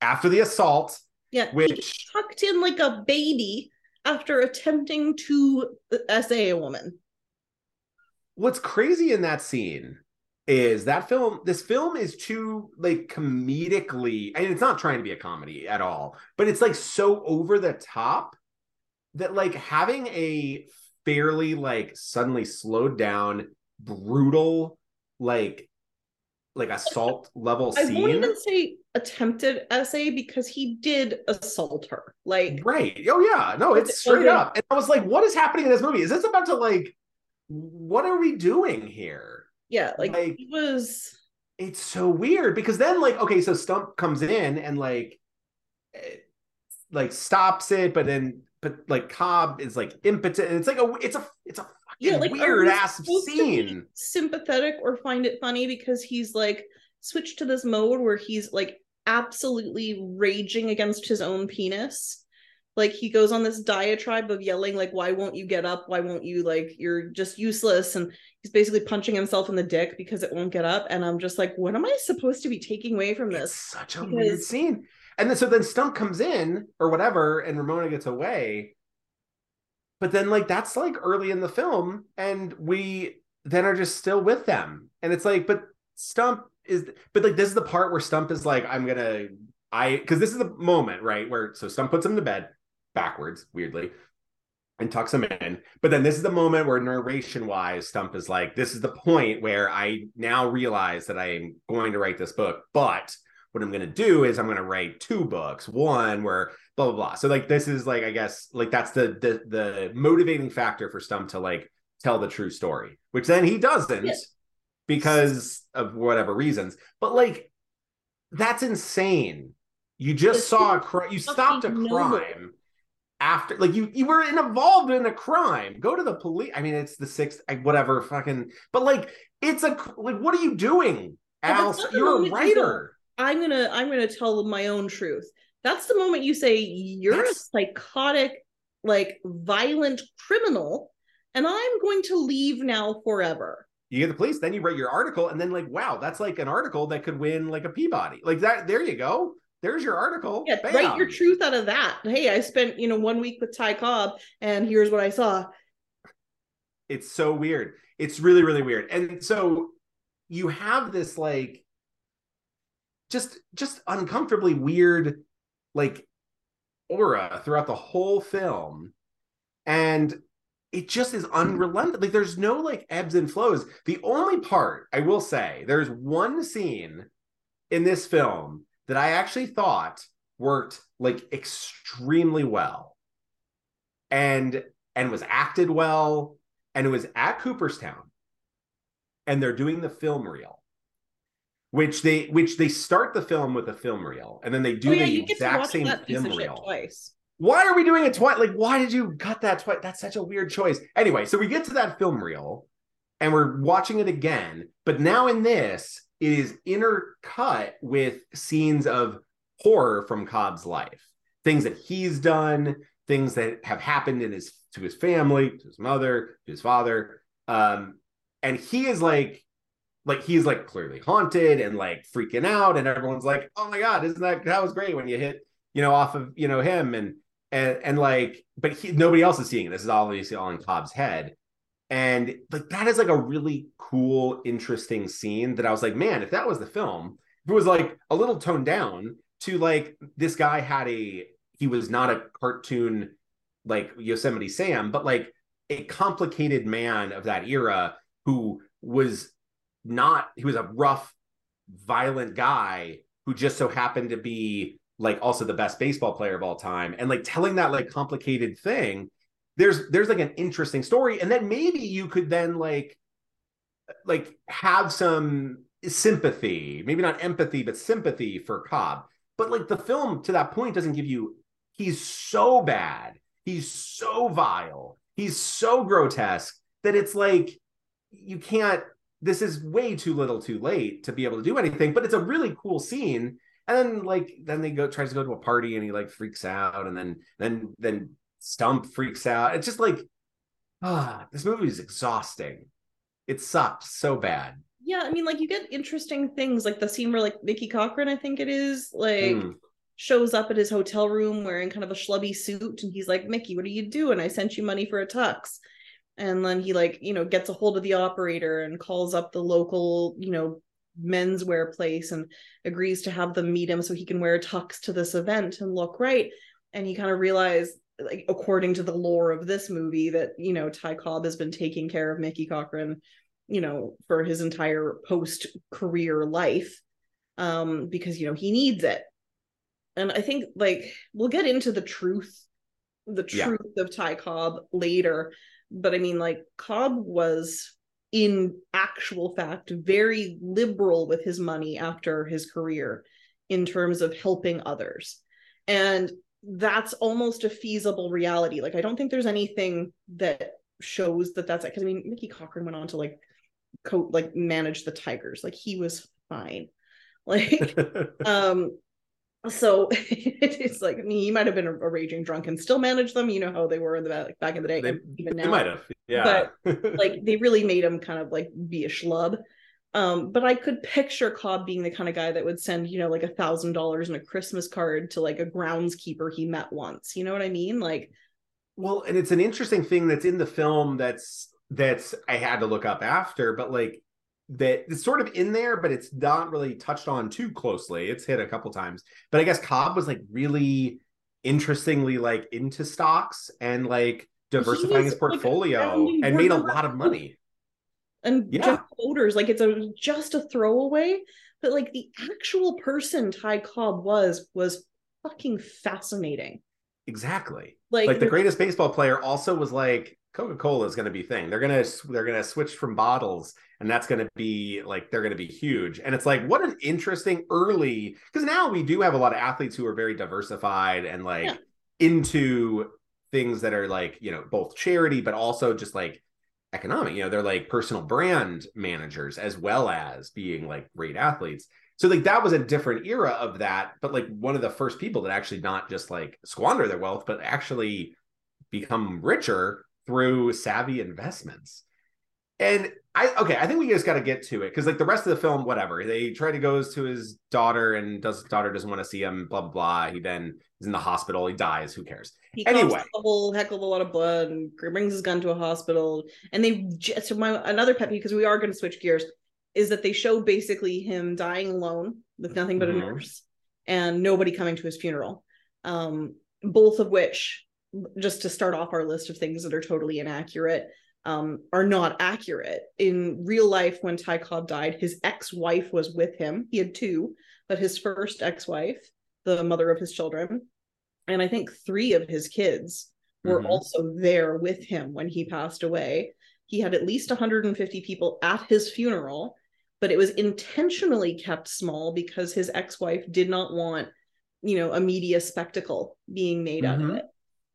After the assault yeah which tucked in like a baby after attempting to uh, SA a woman. What's crazy in that scene is that film this film is too like comedically and it's not trying to be a comedy at all but it's like so over the top that like having a fairly like suddenly slowed down brutal like like assault level scene. I won't even say attempted SA because he did assault her. Like right. Oh yeah. No, it's straight up. And I was like, what is happening in this movie? Is this about to like what are we doing here? Yeah, like, like he was. It's so weird because then, like, okay, so Stump comes in and like, eh, like stops it, but then, but like Cobb is like impotent, and it's like a, it's a, it's a yeah, like weird ass scene. sympathetic or find it funny because he's like switched to this mode where he's like absolutely raging against his own penis like he goes on this diatribe of yelling like why won't you get up? Why won't you like you're just useless and he's basically punching himself in the dick because it won't get up and i'm just like what am i supposed to be taking away from this? It's such a because... weird scene. And then so then stump comes in or whatever and ramona gets away. But then like that's like early in the film and we then are just still with them. And it's like but stump is but like this is the part where stump is like i'm gonna I because this is the moment, right, where so Stump puts him to bed backwards, weirdly, and tucks him in. But then this is the moment where narration wise, Stump is like, this is the point where I now realize that I'm going to write this book. But what I'm going to do is I'm going to write two books, one where blah, blah, blah. So like, this is like, I guess, like that's the, the, the motivating factor for Stump to like tell the true story, which then he doesn't yeah. because of whatever reasons. But like, that's insane. You just saw a crime. You stopped a crime after like you you were involved in a crime. Go to the police i mean it's the sixth whatever fucking but like it's a like what are you doing al you're a writer. I'm gonna i'm gonna tell my own truth. That's the moment you say you're that's... a psychotic like violent criminal and i'm going to leave now forever. You get the police then you write your article and then like wow that's like an article that could win like a peabody. Like that there you go there's your article. Yeah, Bam. write your truth out of that. Hey, I spent, you know, one week with Ty Cobb and here's what I saw. It's so weird. It's really, really weird. And so you have this like just just uncomfortably weird like aura throughout the whole film. And it just is unrelenting. Like there's no like ebbs and flows. The only part I will say, there's one scene in this film that I actually thought worked like extremely well and and was acted well and it was at Cooperstown and they're doing the film reel which they which they start the film with a film reel and then they do oh, yeah, the exact same film reel twice why are we doing it twice? Like, why did you cut that twice? That's such a weird choice. Anyway, so we get to that film reel and we're watching it again. But now in this, it is intercut with scenes of horror from Cobb's life, things that he's done, things that have happened in his to his family, to his mother, to his father. Um, and he is like, like he's like clearly haunted and like freaking out, and everyone's like, "Oh my god, isn't that that was great when you hit you know off of you know him and and and like, but he, nobody else is seeing it. This is obviously all in Cobb's head, and like that is like a really cool, interesting scene that I was like, man, if that was the film, if it was like a little toned down to like this guy had a he was not a cartoon like Yosemite Sam, but like a complicated man of that era who was not he was a rough, violent guy who just so happened to be like also the best baseball player of all time. And like telling that like complicated thing there's there's like an interesting story and then maybe you could then like like have some sympathy maybe not empathy but sympathy for cobb. But like the film to that point doesn't give you he's so bad he's so vile he's so grotesque that it's like you can't this is way too little too late to be able to do anything but it's a really cool scene. And then like then they go tries to go to a party and he like freaks out and then then then stump freaks out. It's just like ah this movie is exhausting. It sucked so bad. Yeah i mean like you get interesting things like the scene where like mickey Cochrane, i think it is like mm. shows up at his hotel room wearing kind of a schlubby suit and he's like mickey what are you doing? I sent you money for a tux. And then he like you know gets a hold of the operator and calls up the local you know menswear place and agrees to have them meet him so he can wear a tux to this event and look right. And he kind of realize, like, according to the lore of this movie, that, you know, Ty Cobb has been taking care of Mickey Cochrane, you know, for his entire post career life um, because, you know, he needs it. And I think, like, we'll get into the truth, the truth yeah. of Ty Cobb later. But I mean, like, Cobb was in actual fact very liberal with his money after his career in terms of helping others and that's almost a feasible reality like i don't think there's anything that shows that that's because i mean mickey Cochrane went on to like co like manage the tigers like he was fine like um so it's like I mean, he might have been a, a, raging drunk and still managed them. You know how they were in the back, back in the day, they, even now. They might have, yeah. But like they really made him kind of like be a schlub. Um, but I could picture Cobb being the kind of guy that would send, you know, like a thousand dollars in a Christmas card to like a groundskeeper he met once. You know what I mean? Like, well, and it's an interesting thing that's in the film that's that's I had to look up after, but like that it's sort of in there, but it's not really touched on too closely. It's hit a couple times, but I guess Cobb was like really interestingly like into stocks and like diversifying his portfolio like, and made a lot of money. And yeah. voters, like it's a just a throwaway, but like the actual person Ty Cobb was was fucking fascinating. Exactly. Like, like the greatest baseball player also was like Coca-Cola is going to be thing. They're going to they're to switch from bottles and that's going to be like they're going to be huge. And it's like what an interesting early cuz now we do have a lot of athletes who are very diversified and like yeah. into things that are like, you know, both charity but also just like economic. You know, they're like personal brand managers as well as being like great athletes. So like that was a different era of that, but like one of the first people that actually not just like squander their wealth but actually become richer through savvy investments. And I okay, I think we just got to get to it because like the rest of the film, whatever. They try to goes to his daughter and does daughter doesn't want to see him, blah blah blah. He then is in the hospital. He dies. Who cares? He anyway, a whole heck of a lot of blood and brings his gun to a hospital. And they just so my another pet peeve because we are going to switch gears is that they show basically him dying alone with nothing but mm-hmm. a nurse and nobody coming to his funeral. Um, both of which just to start off our list of things that are totally inaccurate um, are not accurate. In real life, when Ty Cobb died, his ex-wife was with him. He had two, but his first ex-wife, the mother of his children, and I think three of his kids were mm-hmm. also there with him when he passed away. He had at least 150 people at his funeral, but it was intentionally kept small because his ex-wife did not want you know a media spectacle being made out of Mhm. it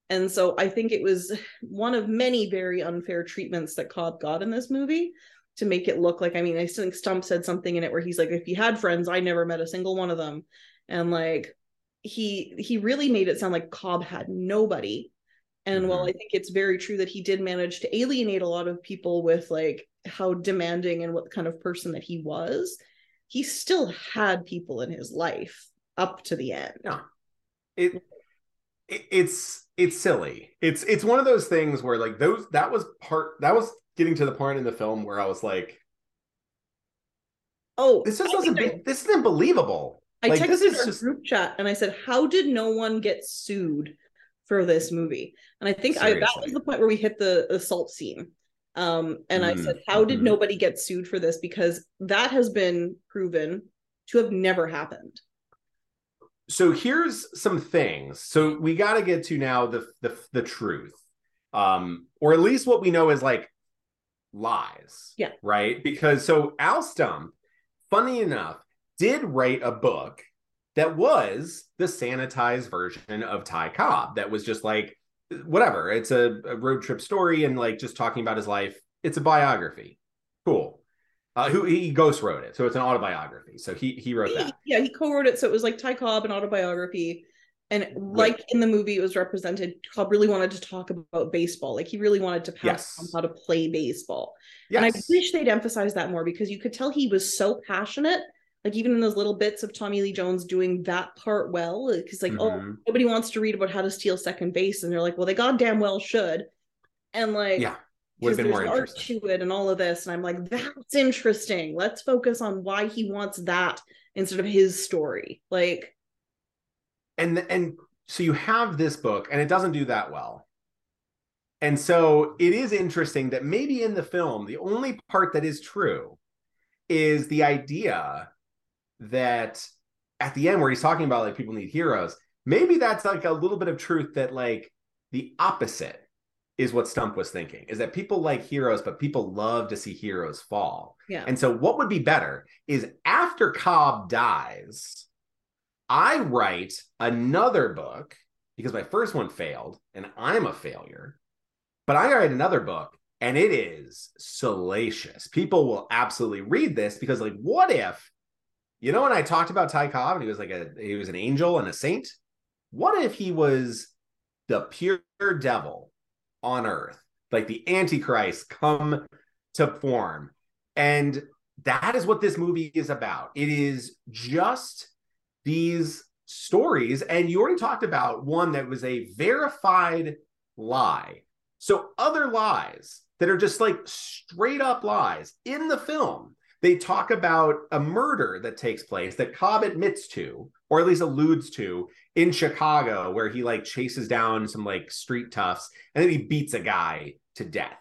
and so i think it was one of many very unfair treatments that cobb got in this movie to make it look like i mean i think stump said something in it where he's like if he had friends i never met a single one of them and like he he really made it sound like cobb had nobody and while Mhm. i think it's very true that he did manage to alienate a lot of people with like how demanding and what kind of person that he was he still had people in his life up to the end Yeah. it, it it's it's silly. It's it's one of those things where like those that was part that was getting to the point in the film where I was like, oh this just doesn't be this isn't believable. I, like, texted this is our just- group chat and i said how did no one get sued for this movie and i think I, that was the point where we hit the assault scene um and i Mm, said how did mhm. nobody get sued for this because that has been proven to have never happened So here's some things. So we got to get to now the the the truth. Um or at least what we know is like lies. Yeah. Right? Because so Al Stump, funny enough, did write a book that was the sanitized version of Ty Cobb that was just like whatever. It's a, a road trip story and like just talking about his life. It's a biography. Cool. Uh, who he ghost wrote it, so it's an autobiography. So he he wrote He- that. yeah he co-wrote it so it was like ty cobb an autobiography and like in the movie it was represented cobb really wanted to talk about baseball like he really wanted to pass Yes. on how to play baseball Yes. And I wish they'd emphasize that more because you could tell he was so passionate. Like even in those little bits of Tommy Lee Jones doing that part well, because like, oh, Mhm. nobody wants to read about how to steal second base, and they're like, well, they goddamn well should. And like, yeah, would have been more art to it and all of this, and I'm like, that's interesting. Let's focus on why he wants that instead of his story. Like, and and so you have this book and it doesn't do that well and so it is interesting that maybe in the film the only part that is true is the idea that at the end where he's talking about like people need heroes maybe that's like a little bit of truth that like the opposite is what stump was thinking is that people like heroes but people love to see heroes fall yeah, and so, what would be better is after Cobb dies, I write another book because my first one failed and I'm a failure. But I write another book and it is salacious. People will absolutely read this because, like, what if, you know, when I talked about Ty Cobb and he was like a he was an angel and a saint? What if he was the pure devil on earth, like the Antichrist come to form? And that is what this movie is about. It is just these stories. And you already talked about one that was a verified lie. So, other lies that are just like straight up lies in the film, they talk about a murder that takes place that Cobb admits to, or at least alludes to, in Chicago, where he like chases down some like street toughs and then he beats a guy to death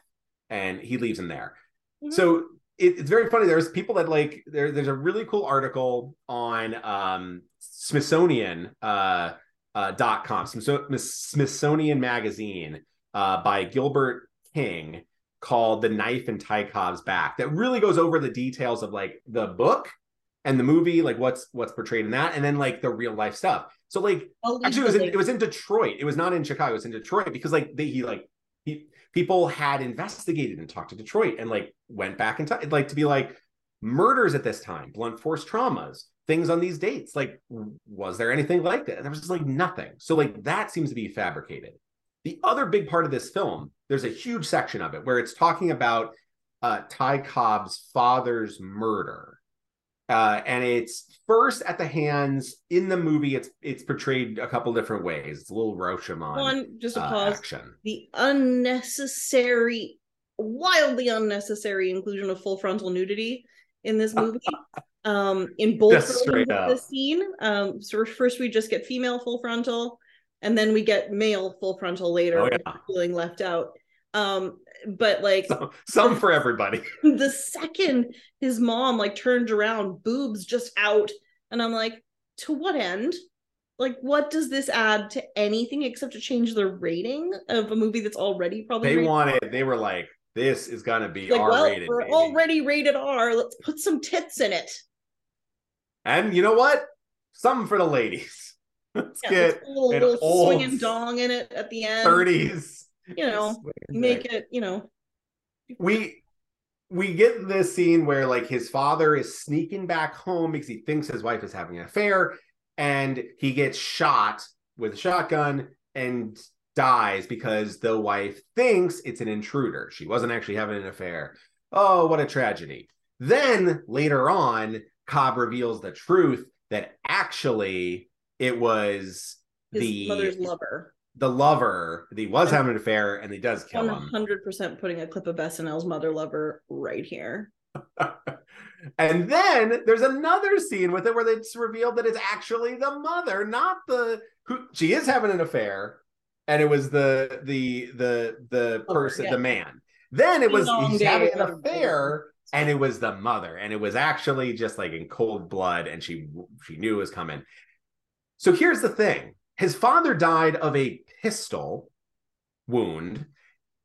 and he leaves him there. Mhm. So it, it's very funny. There's people that like there. There's a really cool article on um, Smithsonian uh, uh, dot com, Smithsonian Magazine uh, by Gilbert King called "The Knife and Ty Cobb's Back" that really goes over the details of like the book and the movie, like what's what's portrayed in that, and then like the real life stuff. So like actually it was in, it was in Detroit. It was not in Chicago. It was in Detroit because like they, he like he people had investigated and talked to Detroit and like went back in time like to be like murders at this time, blunt force traumas, things on these dates. Like was there anything like that? There was just like nothing. So like that seems to be fabricated. The other big part of this film, there's a huge section of it where it's talking about uh, Ty Cobb's father's murder. Uh, and it's first at the hands in the movie. It's it's portrayed a couple different ways. It's a little Rashomon one just a uh, pause. action. the unnecessary, wildly unnecessary inclusion of full frontal nudity in this movie. um, in both Just versions straight of the scene. Um, so first we just get female full frontal, and then we get male full frontal later, Oh, yeah. feeling left out. Um, but like Some, some for everybody. the second his mom like turned around, boobs just out, and I'm like, to what end? Like, what does this add to anything except to change the rating of a movie that's already probably They wanted. They were like, "This is gonna be like, R well, rated." we're already rated R. Let's put some tits in it. And you know what? Something for the ladies. Let's Yeah, get let's a little, little swinging dong in it at the end. 30s. You know, make it, you know, we we get this scene where like his father is sneaking back home because he thinks his wife is having an affair and he gets shot with a shotgun and dies because the wife thinks it's an intruder. She wasn't actually having an affair. Oh what a tragedy. Then later on cobb reveals the truth that actually it was his the mother's lover. The lover that he was having an affair and he does kill him 100% putting a clip of SNL's mother lover right here. and then there's another scene with it where it's revealed that it's actually the mother, not the who she is having an affair, and it was the the the the person, yeah. the man. Then it was he's having an affair, and it was the mother, and it was actually just like in cold blood, and she she knew it was coming. So here's the thing: his father died of a pistol wound.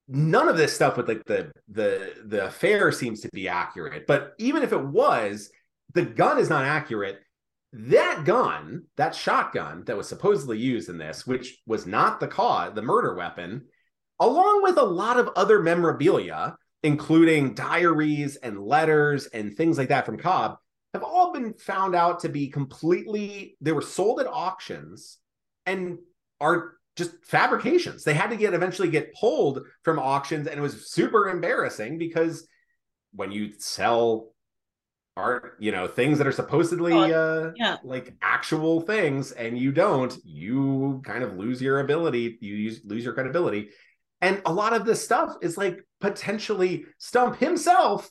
None of this stuff with like the the the affair seems to be accurate but even if it was the gun is not accurate. That gun that shotgun that was supposedly used in this which was not the cause the murder weapon along with a lot of other memorabilia including diaries and letters and things like that from cobb have all been found out to be completely they were sold at auctions and are just fabrications. They had to get eventually get pulled from auctions, and it was super embarrassing because when you sell art, you know, things that are supposedly uh Yeah. like actual things and you don't, you kind of lose your ability, you use, lose your credibility. And a lot of this stuff is like potentially Stump himself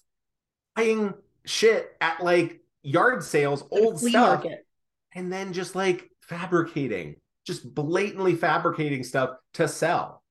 buying shit at like yard sales, old stuff, market. and then just like fabricating, just blatantly fabricating stuff to sell.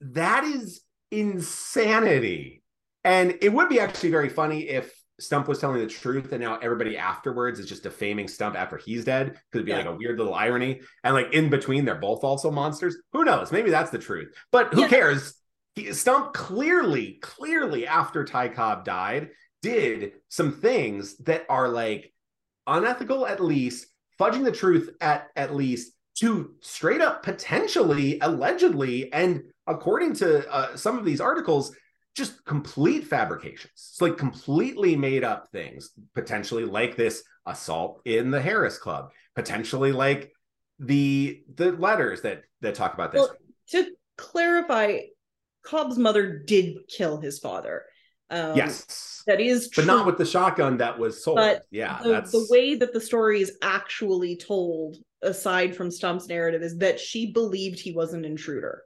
That is insanity. And it would be actually very funny if Stump was telling the truth and now everybody afterwards is just defaming Stump after he's dead. Could be Yeah. like a weird little irony. And like in between, they're both also monsters. Who knows? Maybe that's the truth. But who Yeah. cares? He, Stump clearly, clearly after Ty Cobb died, did some things that are like unethical at least, fudging the truth at at least, to straight up potentially, allegedly, and according to uh, some of these articles, just complete fabrications. It's like completely made up things, potentially like this assault in the Harrah's Club, potentially like the the letters that that talk about this. Well, to clarify, Cobb's mother did kill his father. Um, yes. That is true. But not with the shotgun that was sold. But yeah, the, that's the way that the story is actually told, aside from Stump's narrative, is that she believed he was an intruder.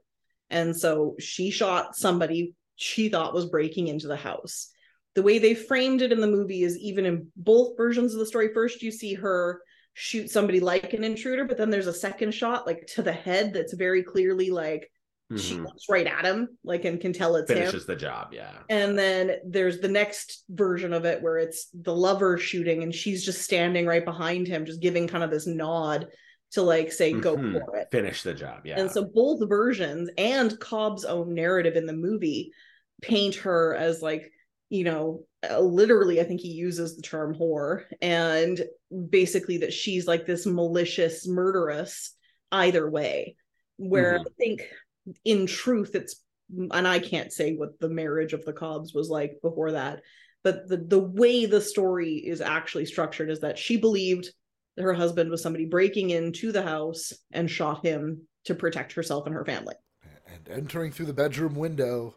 And so she shot somebody she thought was breaking into the house. The way they framed it in the movie is even in both versions of the story. First, you see her shoot somebody like an intruder, but then there's a second shot, like to the head, that's very clearly like she Mhm. looks right at him, like and can tell it's him. finishes the job. Yeah. And then there's the next version of it where it's the lover shooting and she's just standing right behind him, just giving kind of this nod to like say, go Mhm. for it. Finish the job. Yeah. And so both versions and Cobb's own narrative in the movie paint her as like, you know, uh, literally, I think he uses the term whore, and basically that she's like this malicious murderess either way. Where Mhm. I think in truth, it's, and I can't say what the marriage of the Cobbs was like before that, but the, the way the story is actually structured is that she believed that her husband was somebody breaking into the house and shot him to protect herself and her family. And entering through the bedroom window,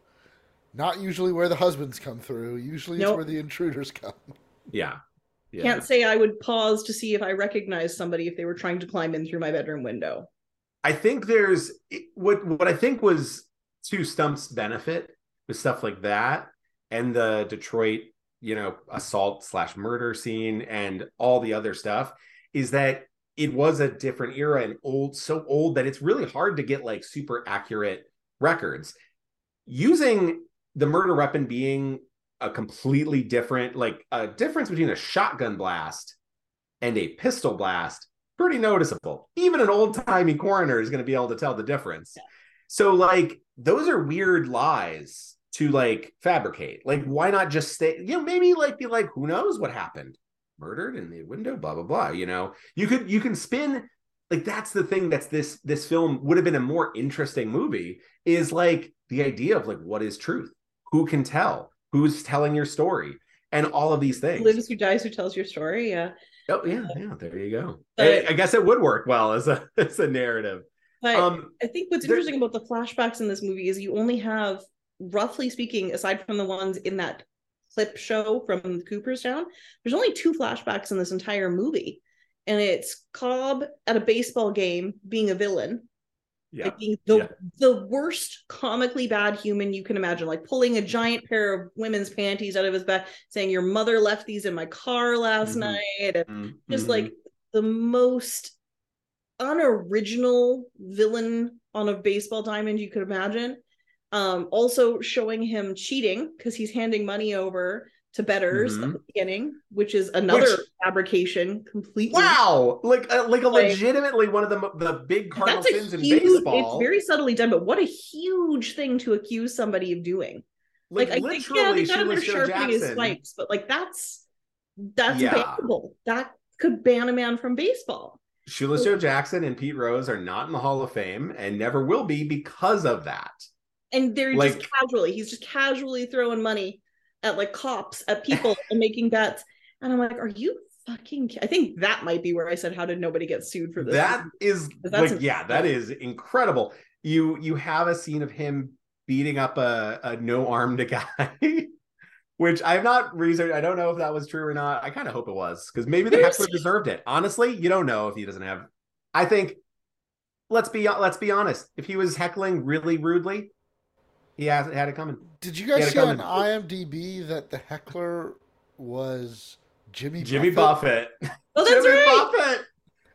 not usually where the husbands come through. Usually it's where the intruders come. yeah. Yeah. Can't say I would pause to see if I recognized somebody if they were trying to climb in through my bedroom window. I think there's what what I think was to Stump's benefit with stuff like that and the Detroit, you know, assault slash murder scene and all the other stuff is that it was a different era and old, so old that it's really hard to get like super accurate records. Using the murder weapon being a completely different, like a difference between a shotgun blast and a pistol blast pretty noticeable. Even an old timey coroner is going to be able to tell the difference. Yeah. So, like, those are weird lies to like fabricate. Like, why not just stay, you know, maybe like be like, who knows what happened? Murdered in the window, blah, blah, blah. You know, you could, you can spin like that's the thing that's this this film would have been a more interesting movie is like the idea of like what is truth who can tell who's telling your story and all of these things lives who dies who tells your story yeah oh yeah yeah there you go But- I, I guess it would work well as a as a narrative but um I think what's there- interesting about the flashbacks in this movie is you only have, roughly speaking, aside from the ones in that clip show from Cooperstown, there's only two flashbacks in this entire movie. And it's Cobb at a baseball game being a villain, yeah like being the, yeah. the worst comically bad human you can imagine, like pulling a giant pair of women's panties out of his back, saying, Your mother left these in my car last Mhm. night. And Mm, just mhm. like the most unoriginal villain on a baseball diamond you could imagine. Um, also showing him cheating because he's handing money over to bettors at Mhm. the beginning, which is another Which- fabrication completely. wow like a, like a legitimately one of the the big cardinal sins in huge, baseball it's very subtly done, but what a huge thing to accuse somebody of doing. like, Like, I think, yeah, they got Sheila sharpening his spikes, but like that's that's Yeah. bannable. That could ban a man from baseball. Shoeless Joe Jackson and Pete Rose are not in the Hall of Fame and never will be because of that. and they're Like- just casually he's just casually throwing money at like cops at people and making bets and i'm like are you fucking i think that might be where i said how did nobody get sued for this That is That's like yeah, that is incredible. You you have a scene of him beating up a, a no armed guy, which I've not researched. I don't know if that was true or not. I kind of hope it was because maybe the heckler deserved it. Honestly, you don't know if he doesn't have. I think let's be let's be honest. If he was heckling really rudely, he has had it coming. Did you guys see on IMDb that the heckler was Jimmy Jimmy Buffett. oh that's Jimmy right Buffett.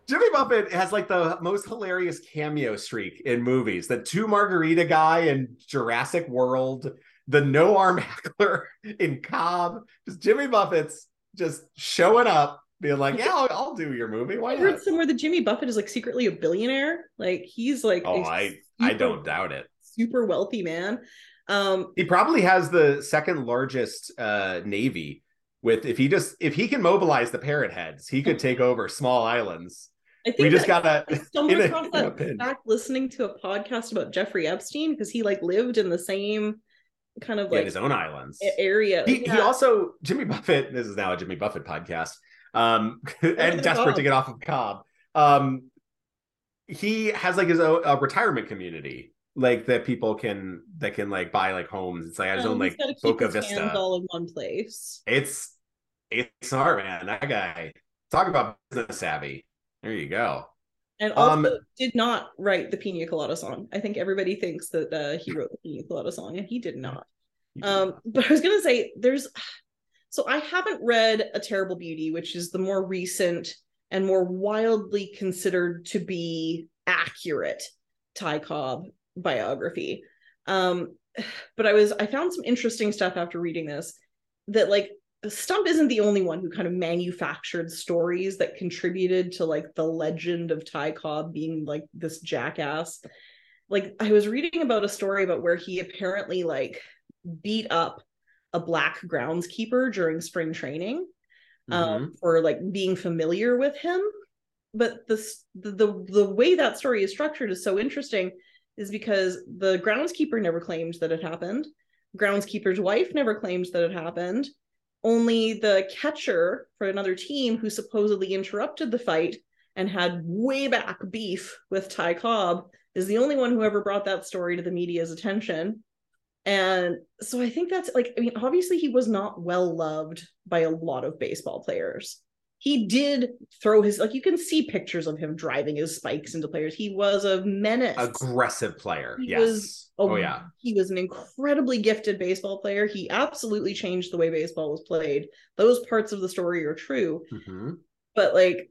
Jimmy Buffett has like the most hilarious cameo streak in movies. The two margarita guy in Jurassic World, the no arm heckler in Cobb. Just Jimmy Buffett's just showing up, being like, "Yeah, I'll, I'll do your movie. Why i not?" heard somewhere that jimmy buffett is like secretly a billionaire like he's like Oh, a I I super- don't doubt it. Super wealthy man um He probably has the second largest uh navy. With if he just if he can mobilize the parrot heads, he could take over small islands. i think We just gotta I stumbled across a that fact listening to a podcast about Jeffrey Epstein because he like lived in the same kind of like his own islands. area. he, Yeah. he also Jimmy Buffett. This is now a Jimmy Buffett podcast. Um, and desperate Cobb. to get off of Cobb. Um, he has like his own retirement community, like that people can that can like buy like homes. It's like his Um, own like Boca Vista. all in one place. It's it's smart, man. That guy. Talk about business savvy. There you go. And also Um, did not write the Pina Colada song. I think everybody thinks that uh, he wrote the Pina Colada song, and he did not. Um, but I was gonna say there's so I haven't read A Terrible Beauty, which is the more recent and more wildly considered to be accurate Ty Cobb biography. Um, but I was I found some interesting stuff after reading this that like Stump isn't the only one who kind of manufactured stories that contributed to like the legend of Ty Cobb being like this jackass. Like I was reading about a story about where he apparently like beat up a black groundskeeper during spring training um, for like being familiar with him. But this the, the the way that story is structured is so interesting, is because the groundskeeper never claimed that it happened. Groundskeeper's wife never claimed that it happened. Only the catcher for another team who supposedly interrupted the fight and had way back beef with Ty Cobb is the only one who ever brought that story to the media's attention. And so I think that's like, I mean, obviously he was not well loved by a lot of baseball players. He did throw his, like, you can see pictures of him driving his spikes into players. He was a menace. Aggressive player. He yes. was a- oh yeah. He was an incredibly gifted baseball player. He absolutely changed the way baseball was played. Those parts of the story are true. Mhm. But like,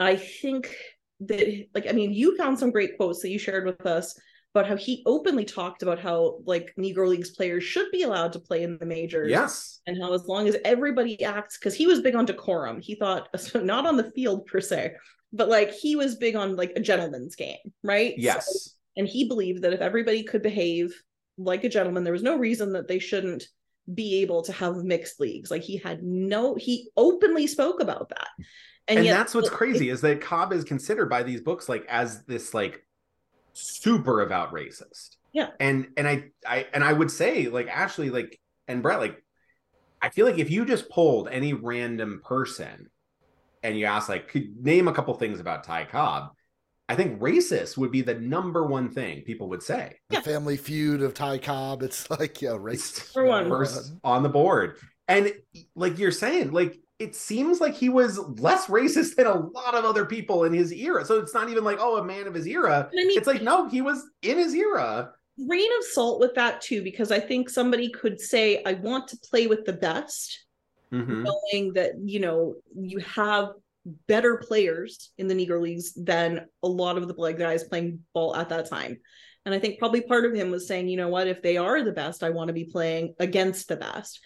I think that, like, I mean, you found some great quotes that you shared with us about how he openly talked about how like Negro Leagues players should be allowed to play in the majors. Yes. And how as long as everybody acts, because he was big on decorum. He thought not on the field per se, but like he was big on like a gentleman's game, right? So- Yes. and he believed that if everybody could behave like a gentleman, there was no reason that they shouldn't be able to have mixed leagues. Like he had no, he openly spoke about that. And, and yet, that's what's crazy it, is that Cobb is considered by these books like as this like super about racist. Yeah. And and I I and I would say like Ashley like and Brett like I feel like if you just polled any random person and you ask like could name a couple things about Ty Cobb, I think racist would be the number one thing people would say. The yeah. family feud of Ty Cobb. It's like, yeah, racist. First on the board. And like you're saying, like it seems like he was less racist than a lot of other people in his era. So it's not even like, oh, a man of his era. I mean, it's like, no, he was in his era. Grain of salt with that too, because I think somebody could say, I want to play with the best, mm-hmm. knowing that, you know, you have better players in the Negro Leagues than a lot of the black guys playing ball at that time. And I think probably part of him was saying, you know what, if they are the best, I want to be playing against the best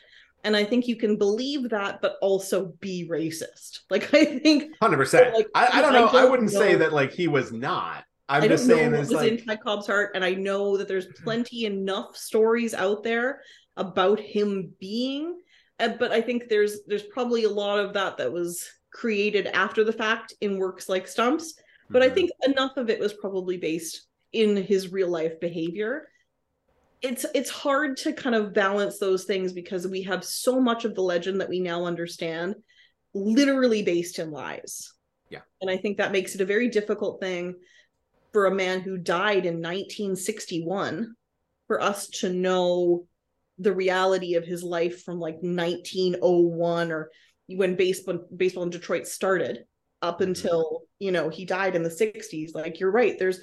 and i think you can believe that but also be racist. Like i think 100% like, I, I, don't know. I, don't I wouldn't know. say that like he was not. I'm I just saying what was like... in Ty Cobb's heart and i know that there's plenty enough stories out there about him being uh, but i think there's there's probably a lot of that that was created after the fact in works like stumps but mm-hmm. i think enough of it was probably based in his real life behavior it's it's hard to kind of balance those things because we have so much of the legend that we now understand literally based in lies. Yeah. And I think that makes it a very difficult thing for a man who died in 1961 for us to know the reality of his life from like 1901 or when baseball baseball in Detroit started up mm-hmm. until you know he died in the 60s like you're right there's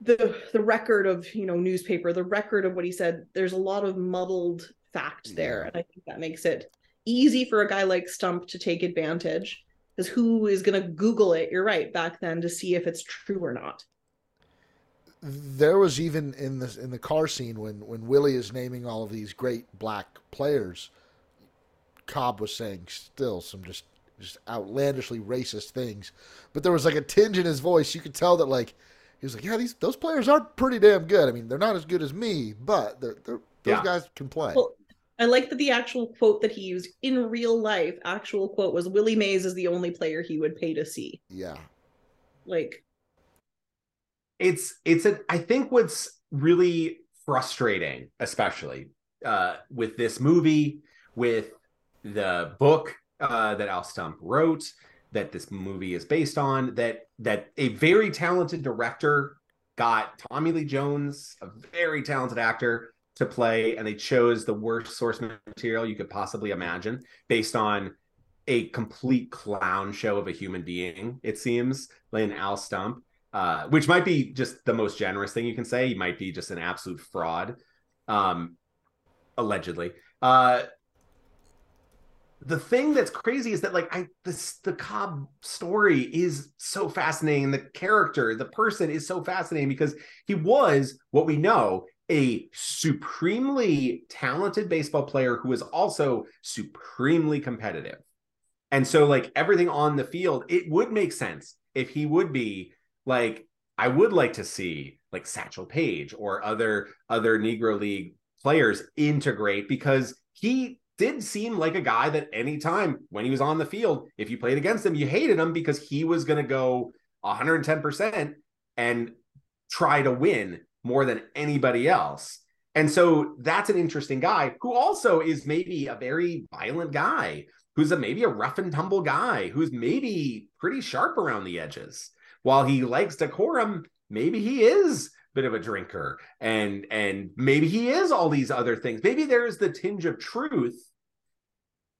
the the record of you know newspaper the record of what he said there's a lot of muddled fact there and i think that makes it easy for a guy like stump to take advantage because who is going to google it you're right back then to see if it's true or not. There was even in the in the car scene when when willie is naming all of these great black players cobb was saying still some just just outlandishly racist things but there was like a tinge in his voice you could tell that like he was like, "Yeah, these those players are pretty damn good. I mean, they're not as good as me, but they're, they're those yeah. guys can play." Well, I like that the actual quote that he used in real life, actual quote was Willie Mays is the only player he would pay to see. Yeah. Like it's it's a I think what's really frustrating, especially uh with this movie, with the book uh that Al Stump wrote, that this movie is based on that that a very talented director got Tommy Lee Jones, a very talented actor, to play, and they chose the worst source material you could possibly imagine based on a complete clown show of a human being, it seems, like an Al Stump, uh, which might be just the most generous thing you can say. He might be just an absolute fraud, um, allegedly. Uh, the thing that's crazy is that like I this the Cobb story is so fascinating. The character, the person is so fascinating because he was what we know a supremely talented baseball player who was also supremely competitive. And so like everything on the field, it would make sense if he would be like I would like to see like Satchel Paige or other other Negro League players integrate because he did seem like a guy that anytime when he was on the field, if you played against him, you hated him because he was going to go 110% and try to win more than anybody else. And so that's an interesting guy who also is maybe a very violent guy, who's a maybe a rough and tumble guy, who's maybe pretty sharp around the edges. While he likes decorum, maybe he is bit of a drinker. And and maybe he is all these other things. Maybe there's the tinge of truth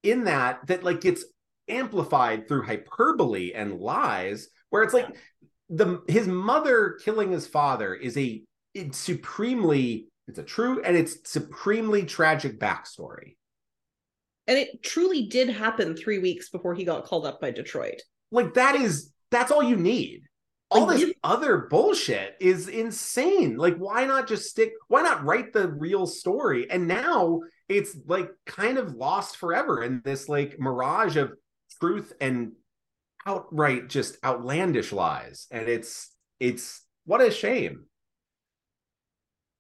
in that that like gets amplified through hyperbole and lies where it's like the his mother killing his father is a it's supremely it's a true and it's supremely tragic backstory. And it truly did happen three weeks before he got called up by detroit. Like that is that's all you need all this other bullshit is insane. Like, why not just stick? Why not write the real story? And now it's like kind of lost forever in this like mirage of truth and outright just outlandish lies. And it's, it's what a shame.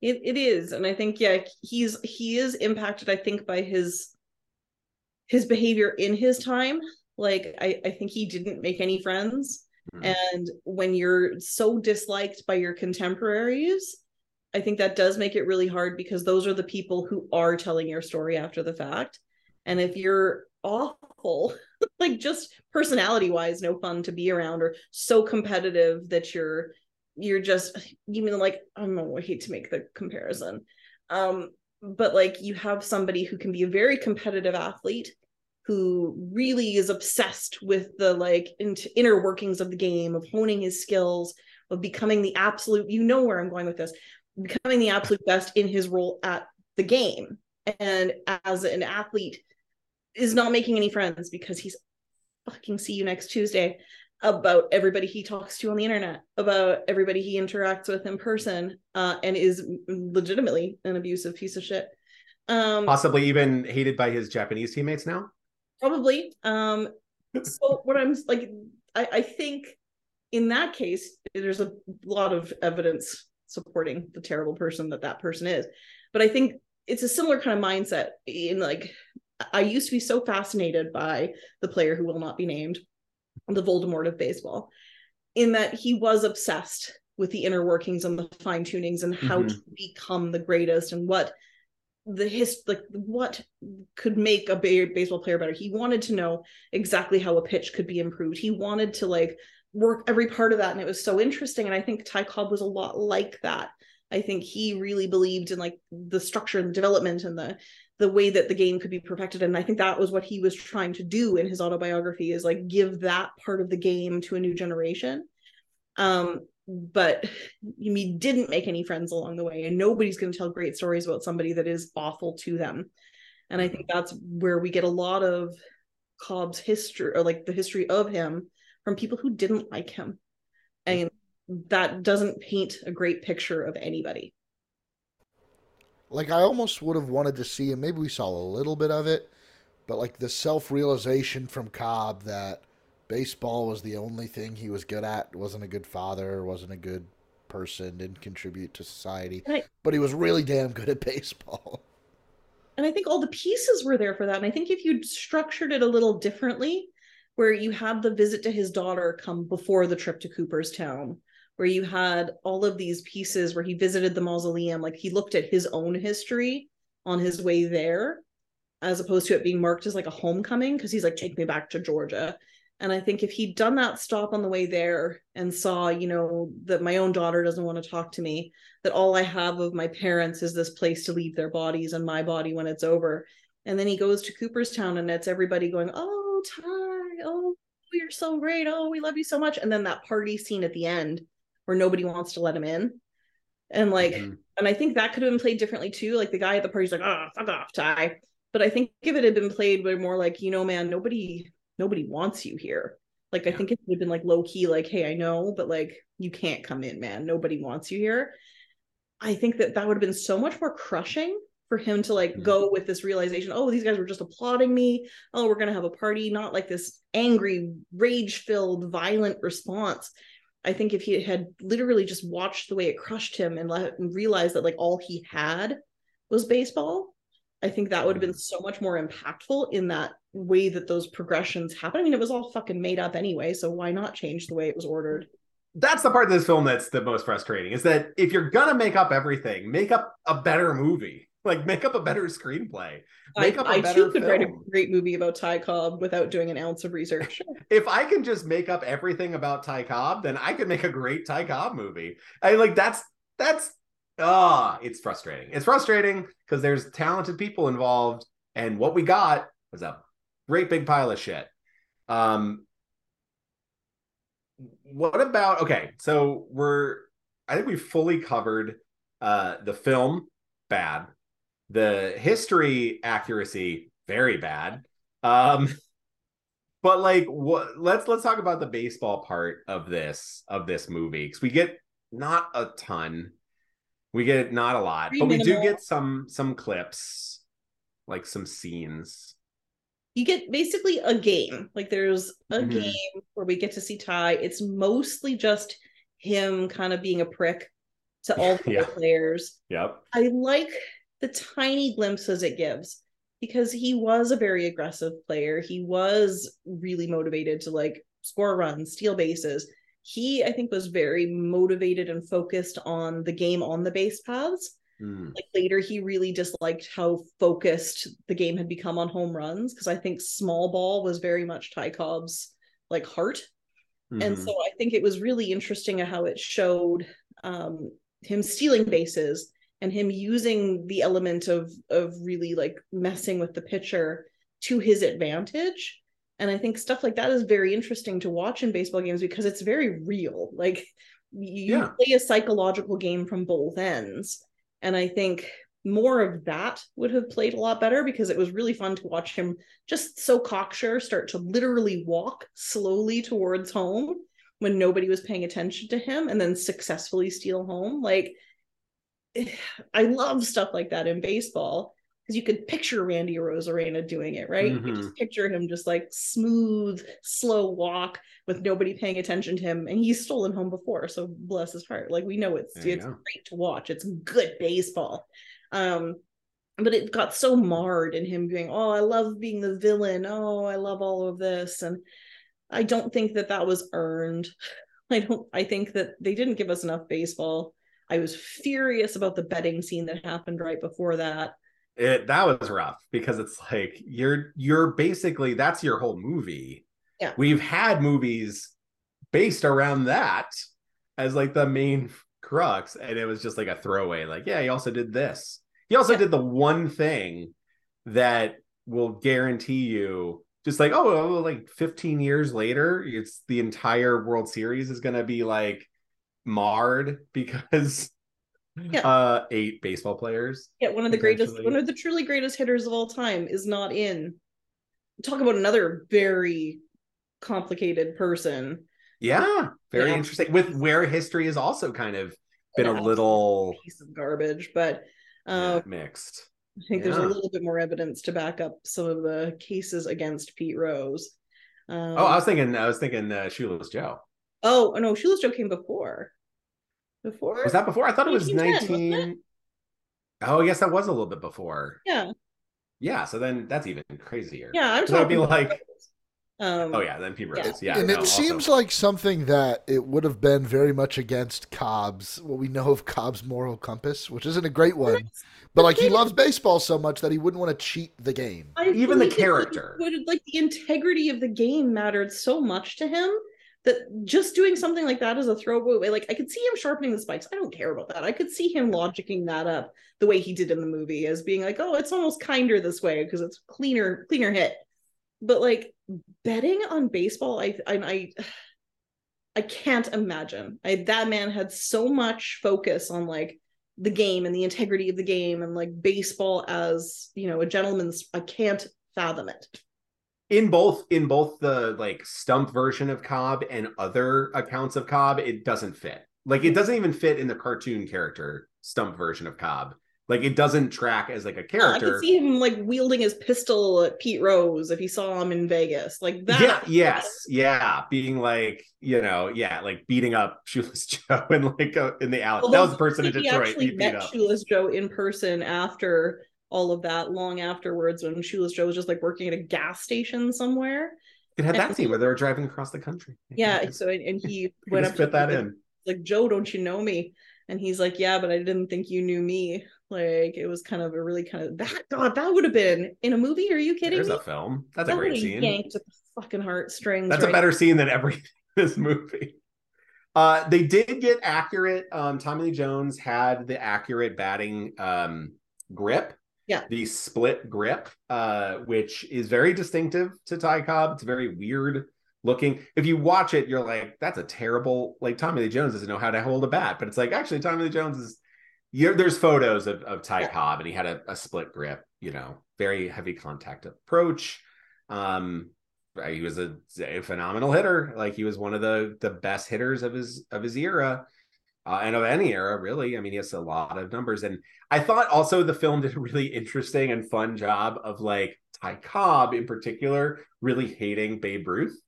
It it is, and I think yeah, he's he is impacted. I think by his his behavior in his time. Like I I think he didn't make any friends, Mhm. and when you're so disliked by your contemporaries, I think that does make it really hard because those are the people who are telling your story after the fact. And if you're awful, like just personality wise, no fun to be around, or so competitive that you're you're just you mean like I don't know, I hate to make the comparison. Um, but like you have somebody who can be a very competitive athlete who really is obsessed with the like inner workings of the game of honing his skills of becoming the absolute you know where i'm going with this becoming the absolute best in his role at the game and as an athlete is not making any friends because he's fucking see you next tuesday about everybody he talks to on the internet about everybody he interacts with in person uh, and is legitimately an abusive piece of shit um Possibly even hated by his Japanese teammates now. Probably um so what i'm like I, I think in that case there's a lot of evidence supporting the terrible person that that person is but i think it's a similar kind of mindset in like i used to be so fascinated by the player who will not be named the voldemort of baseball in that he was obsessed with the inner workings and the fine tunings and how Mhm. to become the greatest and what the his like what could make a baseball player better. He wanted to know exactly how a pitch could be improved. He wanted to like work every part of that, and it was so interesting. And I think Ty Cobb was a lot like that. I think he really believed in like the structure and the development and the the way that the game could be perfected. And I think that was what he was trying to do in his autobiography is like give that part of the game to a new generation. Um, but he didn't make any friends along the way, and nobody's going to tell great stories about somebody that is awful to them. And I think that's where we get a lot of Cobb's history, or like the history of him, from people who didn't like him, and that doesn't paint a great picture of anybody. Like I almost would have wanted to see, and maybe we saw a little bit of it, but like the self realization from Cobb that baseball was the only thing he was good at, wasn't a good father, wasn't a good person, didn't contribute to society, Right. but he was really damn good at baseball. and I think all the pieces were there for that. And I think if you'd structured it a little differently, where you had the visit to his daughter come before the trip to Cooperstown, where you had all of these pieces where he visited the mausoleum, like he looked at his own history on his way there, as opposed to it being marked as like a homecoming, because he's like, take me back to Georgia. And I think if he'd done that stop on the way there and saw, you know, that my own daughter doesn't want to talk to me, that all I have of my parents is this place to leave their bodies and my body when it's over. And then he goes to Cooperstown and it's everybody going, Oh, Ty, oh, you're so great. Oh, we love you so much. And then that party scene at the end where nobody wants to let him in. And like, Mhm. and I think that could have been played differently too. Like the guy at the party's like, oh, fuck off, Ty. But I think if it had been played with more like, you know, man, nobody, nobody wants you here. Like I think it would have been like low key, like, hey, I know, but like you can't come in, man. Nobody wants you here. I think that that would have been so much more crushing for him to like Mhm. go with this realization. Oh, these guys were just applauding me. Oh, we're gonna have a party, not like this angry, rage-filled, violent response. I think if he had literally just watched the way it crushed him and let and realized that like all he had was baseball, I think that would have been so much more impactful in that way that those progressions happen. I mean, it was all fucking made up anyway, so why not change the way it was ordered? That's the part of this film that's the most frustrating is that if you're gonna make up everything, make up a better movie. Like make up a better screenplay. Make I, up a I better too could write a great movie about Ty Cobb without doing an ounce of research. If I can just make up everything about Ty Cobb, then I could make a great Ty Cobb movie. I like that's that's ah, it's frustrating. It's frustrating because there's talented people involved, and what we got was a great big pile of shit. Um, what about okay? So we're I think we've fully covered uh the film bad, the history accuracy very bad. Um, but like what let's let's talk about the baseball part of this of this movie because we get not a ton we get not a lot Pretty but we do get some some clips like some scenes you get basically a game. Like there's a Mhm. game where we get to see Ty. It's mostly just him kind of being a prick to all the Yeah. players. Yep. I like the tiny glimpses it gives because he was a very aggressive player. He was really motivated to like score runs, steal bases. He, I think, was very motivated and focused on the game on the base paths. Mm. Like later, he really disliked how focused the game had become on home runs because I think small ball was very much Ty Cobb's like heart and Mhm. so i think it was really interesting how it showed um him stealing bases and him using the element of of really like messing with the pitcher to his advantage and i think stuff like that is very interesting to watch in baseball games because it's very real like you Yeah. play a psychological game from both ends and i think more of that would have played a lot better because it was really fun to watch him just so cocksure start to literally walk slowly towards home when nobody was paying attention to him and then successfully steal home. Like i love stuff like that in baseball because you could picture randy arozarena doing it right? You could Mhm. just picture him just like smooth slow walk with nobody paying attention to him and he's stolen home before so bless his heart. Like we know it's you it's go. great to watch. It's good baseball. Um but it got so marred in him being oh i love being the villain. Oh i love all of this. And i don't think that that was earned. I don't i think that they didn't give us enough baseball. I was furious about the betting scene that happened right before that it that was rough because it's like you're you're basically that's your whole movie. Yeah. We've had movies based around that as like the main crux, and it was just like a throwaway. Like, yeah, he also did this. He also Yeah. did the one thing that will guarantee you just like, oh, oh, like 15 years later, it's the entire World Series is gonna be like marred because Yeah. uh eight baseball players. yeah one of the greatest one of the truly greatest hitters of all time is not in talk about another very complicated person Yeah, very Yeah. interesting. With where history has also kind of been Yeah. a little piece of garbage but um yeah, mixed. I think there's a little bit more evidence to back up some of the cases against Pete Rose. Um, Oh, I was thinking, I was thinking, uh, Shoeless Joe. oh no, Shoeless Joe came before. Before Was that before? I thought it was 1910, wasn't nineteen. Oh, I guess that was a little bit before. Yeah, Yeah, so then that's even crazier. yeah. I'm 'Cause that'd be talking about like- Rose. Um, Oh yeah, then Pete Yeah. Rose. Yeah, and no, it also- seems like something that it would have been very much against Cobb's, what we know of Cobb's moral compass, which isn't a great one. But like he loves baseball so much that he wouldn't want to cheat the game. I Even the believe that he character. would- like the integrity of the game mattered so much to him that just doing something like that as a throwaway, way, like I could see him sharpening the spikes. I don't care about that. I could see him logicking that up the way he did in the movie as being like, oh, it's almost kinder this way because it's cleaner, cleaner hit. But like betting on baseball, I I I, I can't imagine. I that man had so much focus on like the game and the integrity of the game and like baseball as you know a gentleman's i can't fathom it in both in both the like stump version of Cobb and other accounts of Cobb, it doesn't fit. Like it doesn't even fit in the cartoon character stump version of Cobb. Like it doesn't track as like a character. I could see him like wielding his pistol at pete rose if he saw him in vegas like that Yeah, yes, yeah, being like you know, yeah, like beating up Shoeless Joe and like uh, in the alley. Although that was the person in he Detroit actually he beat met up. shoeless joe in person after all of that long afterwards when shoeless joe was just like working at a gas station somewhere It had and- that scene where they were driving across the country. yeah so and, and he went up to fit that him, in. like joe don't you know me and he's like yeah but i didn't think you knew me like it was kind of a really kind of that god that would have been in a movie are you kidding There's me a film. That's a great scene. yanked at the fucking heartstrings That's a better scene than every this movie. Uh, they did get accurate. Um, Tommy Lee Jones had the accurate batting um, grip. Yeah. The split grip, uh, which is very distinctive to Ty Cobb. It's very weird looking. If you watch it, you're like, that's a terrible, like Tommy Lee Jones doesn't know how to hold a bat. But it's like, actually, Tommy Lee Jones is, you're, there's photos of, of Ty Yeah. Cobb and he had a, a split grip, you know, very heavy contact approach. Um, he was a, a phenomenal hitter. Like he was one of the the best hitters of his of his era, uh, and of any era, really. I mean, he has a lot of numbers. And I thought also the film did a really interesting and fun job of like Ty Cobb in particular really hating Babe Ruth.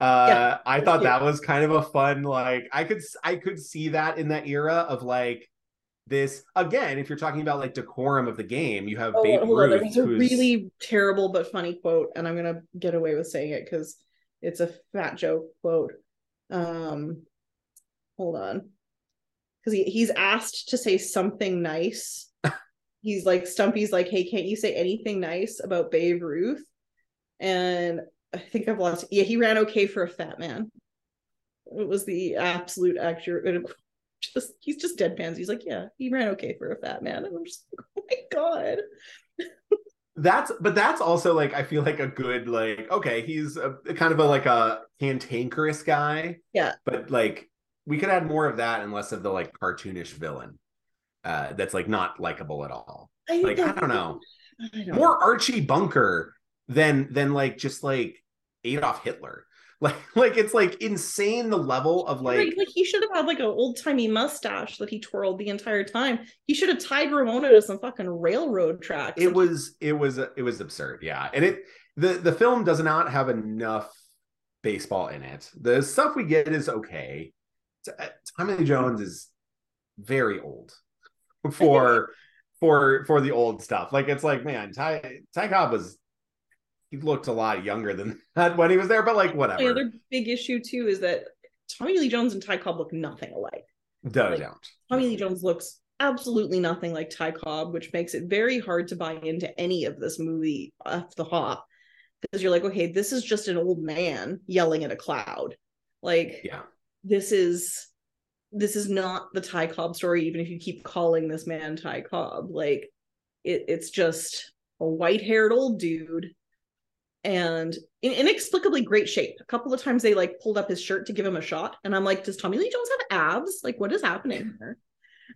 Uh, Yeah, I thought too. that was kind of a fun like I could I could see that in that era of like this again, if you're talking about like decorum of the game, you have Oh, Babe hold on. Ruth, There's a who's really terrible but funny quote, and I'm gonna get away with saying it because it's a fat joke quote. Um, hold on, because he, he's asked to say something nice. he's like Stumpy's like, "Hey, can't you say anything nice about Babe Ruth?" And I think I've lost. Yeah, he ran okay for a fat man. It was the absolute accurate. Just he's just deadpans. He's like, yeah, he ran okay for a fat man, and I'm just like, oh my god. that's but that's also like I feel like a good like okay, he's a kind of a like a cantankerous guy. Yeah. But like we could add more of that and less of the like cartoonish villain. Uh that's like not likable at all. I Like I don't know. I don't More Archie Bunker than than like just like Adolf Hitler. Like like it's like insane the level of like Right, like he should have had like an old timey mustache that he twirled the entire time. He should have tied Ramona to some fucking railroad tracks. it was it was it was absurd yeah and it the the film does not have enough baseball in it the stuff we get is okay Uh, tommy lee jones is very old for for for the old stuff like it's like man ty ty cobb was he looked a lot younger than that when he was there but like whatever the other big issue too is that Tommy Lee Jones and Ty Cobb look nothing alike. no like, don't Tommy Lee Jones looks absolutely nothing like Ty Cobb, which makes it very hard to buy into any of this movie off the hop. Because you're like, okay, this is just an old man yelling at a cloud. Like, yeah this is this is not the Ty Cobb story, even if you keep calling this man Ty Cobb. Like, it, it's just a white-haired old dude and in inexplicably great shape. A couple of times they like pulled up his shirt to give him a shot, and I'm like, does Tommy Lee Jones have abs? Like, what is happening here?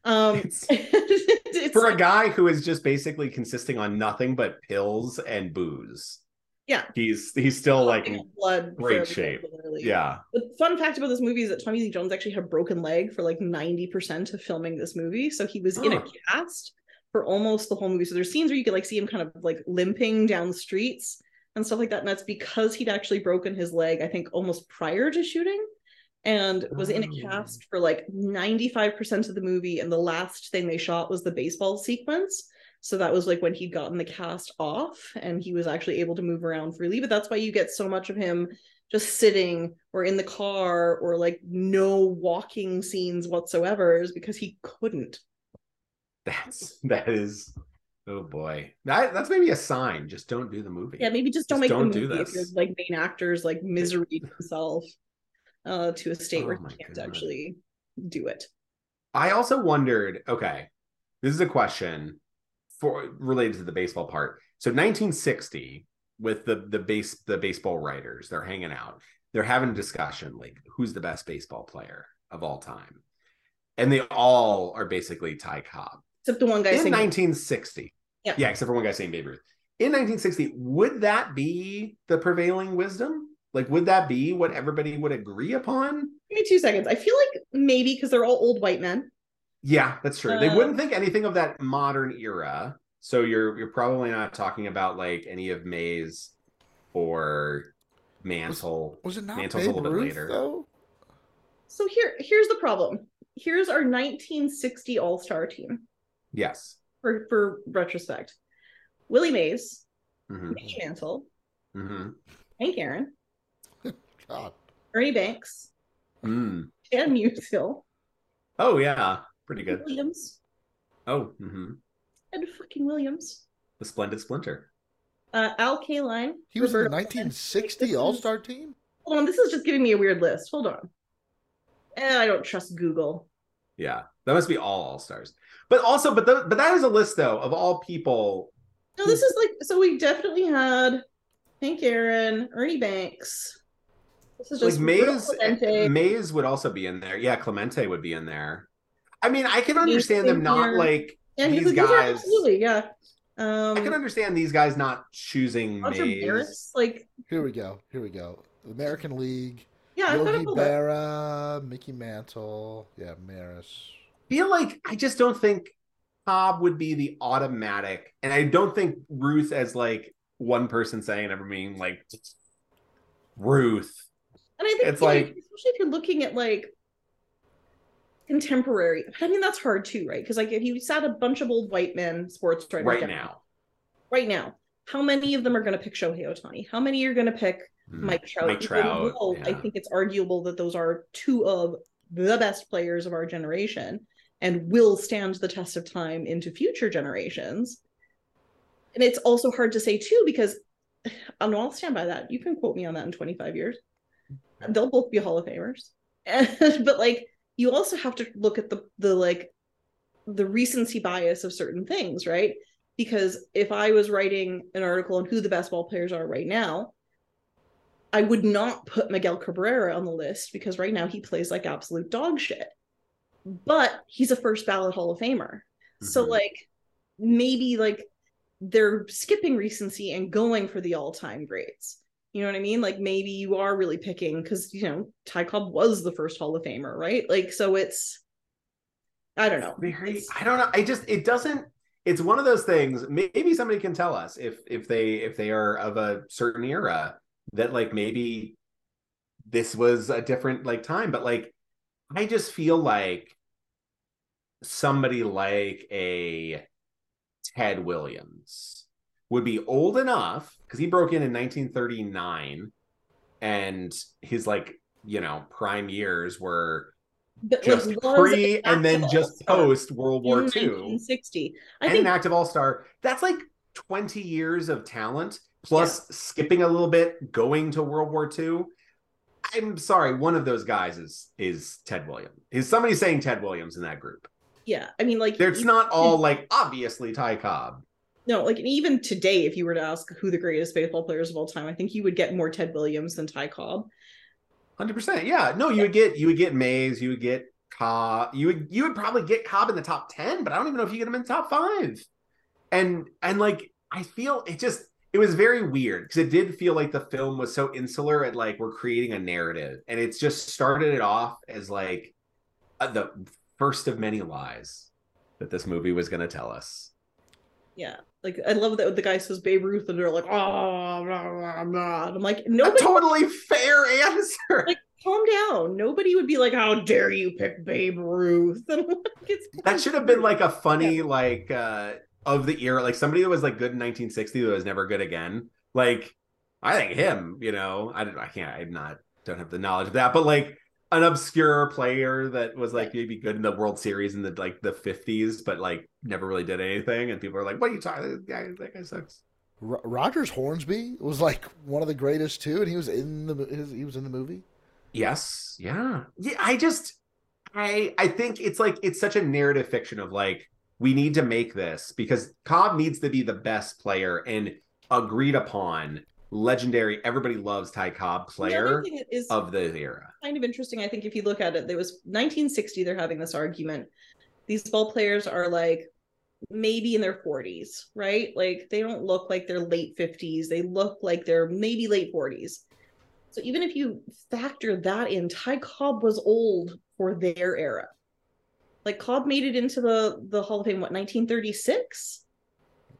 Um, It's- it's for a guy who is just basically consisting on nothing but pills and booze Yeah. he's he's still like blood, great shape. yeah The fun fact about this movie is that Tommy Lee Jones actually had a broken leg for like 90% of filming this movie. So he was in a cast for almost the whole movie. So there's scenes where you could like see him kind of like limping down the streets and stuff like that. And that's because he'd actually broken his leg, I think, almost prior to shooting and was in a Oh. cast for like 95% of the movie. And the last thing they shot was the baseball sequence. So that was like when he'd gotten the cast off and he was actually able to move around freely. But that's why you get so much of him just sitting or in the car or like no walking scenes whatsoever is because he couldn't. That's that is oh boy. That that's maybe a sign. Just don't do the movie. Yeah, maybe just don't Just make don't do this. like main actors like misery himself uh to a state Oh where he can't God. actually do it. I also wondered, okay, this is a question for related to the baseball part. So 1960 with the the base the baseball writers, they're hanging out. They're having a discussion like who's the best baseball player of all time. And they all are basically Ty Cobb. Except the one guy in saying 1960. Yeah. Yeah, except for one guy saying Babe Ruth. In 1960, would that be the prevailing wisdom? Like, would that be what everybody would agree upon? Give me two seconds. I feel like maybe because they're all old white men. Yeah, that's true. they Uh, wouldn't think anything of that modern era. So you're you're probably not talking about like any of Mays or Mantle. Was it not Mantle's a Babe little bit later. though? So here here's the problem. Here's our 1960 All-Star team Yes. for for retrospect. Willie Mays, hmm Mickey Mantle, hmm Hank Aaron, God. Ernie Banks, Mm. Chad Musial, Oh yeah, pretty good. Williams, Oh, mm-hmm. Ted fucking Williams, the Splendid Splinter. uh, Al Kaline. He was in the Roberto 1960 Clemente. All Star team. Hold on, this is just giving me a weird list. Hold on. Eh, I don't trust Google. Yeah, that must be all All Stars. But also, but the, but that is a list though of all people. No, this is like so. We definitely had Hank Aaron, Ernie Banks. This is Like just Mays, Mays would also be in there. Yeah, Clemente would be in there. I mean, I can understand them not there. like Yeah, these these are guys. absolutely yeah. Um, I can understand these guys not choosing Roger Mays. Maris, like Here we go. Here we go. American League. yeah, Yogi about that. Berra, Mickey Mantle. Yeah, Maris. feel like I just don't think Cobb would be the automatic, and I don't think Ruth as like one person saying ever being like Ruth. And I think It's you know, like- especially if you're looking at like contemporary. I mean, that's hard too, right? Because like if you sat a bunch of old white men sports writers right down, now. right now, how many of them are going to pick Shohei Ohtani? How many are going to pick Hmm. Mike Trout? Mike Trout, though I think it's arguable that those are two of the best players of our generation and will stand the test of time into future generations. And it's also hard to say too because know I'll stand by that. You can quote me on that in 25 years. They'll both be Hall of Famers. but like you also have to look at the the like the recency bias of certain things, right? Because if I was writing an article on who the best ball players are right now, I would not put Miguel Cabrera on the list because right now he plays like absolute dog shit. But he's a first ballot Hall of Famer. So Mhm. like maybe like they're skipping recency and going for the all-time greats. You know what I mean? Like maybe you are really picking because you know Ty Cobb was the first Hall of Famer, right? Like so it's I don't know. very i don't know i just it doesn't it's one of those things maybe somebody can tell us if if they if they are of a certain era that like maybe this was a different like time but like i just feel like somebody like a ted williams would be old enough because he broke in in 1939 and his like you know prime years were but, just like, pre and then just post World War II 1960. I and think an active all star. That's like 20 years of talent plus skipping a little bit, going to World War II. I'm sorry, one of those guys is is Ted Williams. Is somebody saying Ted Williams in that group? yeah, I mean like It's not all like obviously Ty Cobb. No, like even today, if you were to ask who the greatest baseball players of all time, I think you would get more Ted Williams than Ty Cobb. Hundred percent. Yeah. No, you would get you would get Mays, you would get Cobb, you would you would probably get Cobb in the top ten, but I don't even know if you get him in the top five. And and like I feel it just it was very weird because it did feel like the film was so insular at like we're creating a narrative, and it's just started it off as like uh, the first of many lies that this movie was going to tell us. Yeah, like I love that the guy says Babe Ruth, and they're like, oh, blah, blah, blah. I'm like, no, totally fair answer. like, calm down. Nobody would be like, how dare you pick Babe Ruth? And like, it's that should have been like a funny like uh of the era like somebody that was like good in 1960 that was never good again like i think him you know i don't i can't i'm not don't have the knowledge of that but like an obscure player that was like maybe good in the world series in the like the 50s but like never really did anything and people are like what are you talking that guy that guy sucks Ro- Rogers Hornsby was like one of the greatest too, and he was in the his, he was in the movie. Yes. Yeah. Yeah. I just I I think it's like it's such a narrative fiction of like we need to make this because Cobb needs to be the best player and agreed upon legendary everybody loves Ty Cobb player thing is of the era. kind of interesting. I think if you look at it, there was 1960. They're having this argument. These ball players are like maybe in their 40s, right? Like they don't look like they're late 50s. They look like they're maybe late 40s. So even if you factor that in, Ty Cobb was old for their era. Like Cobb made it into the the Hall of Fame what 1936.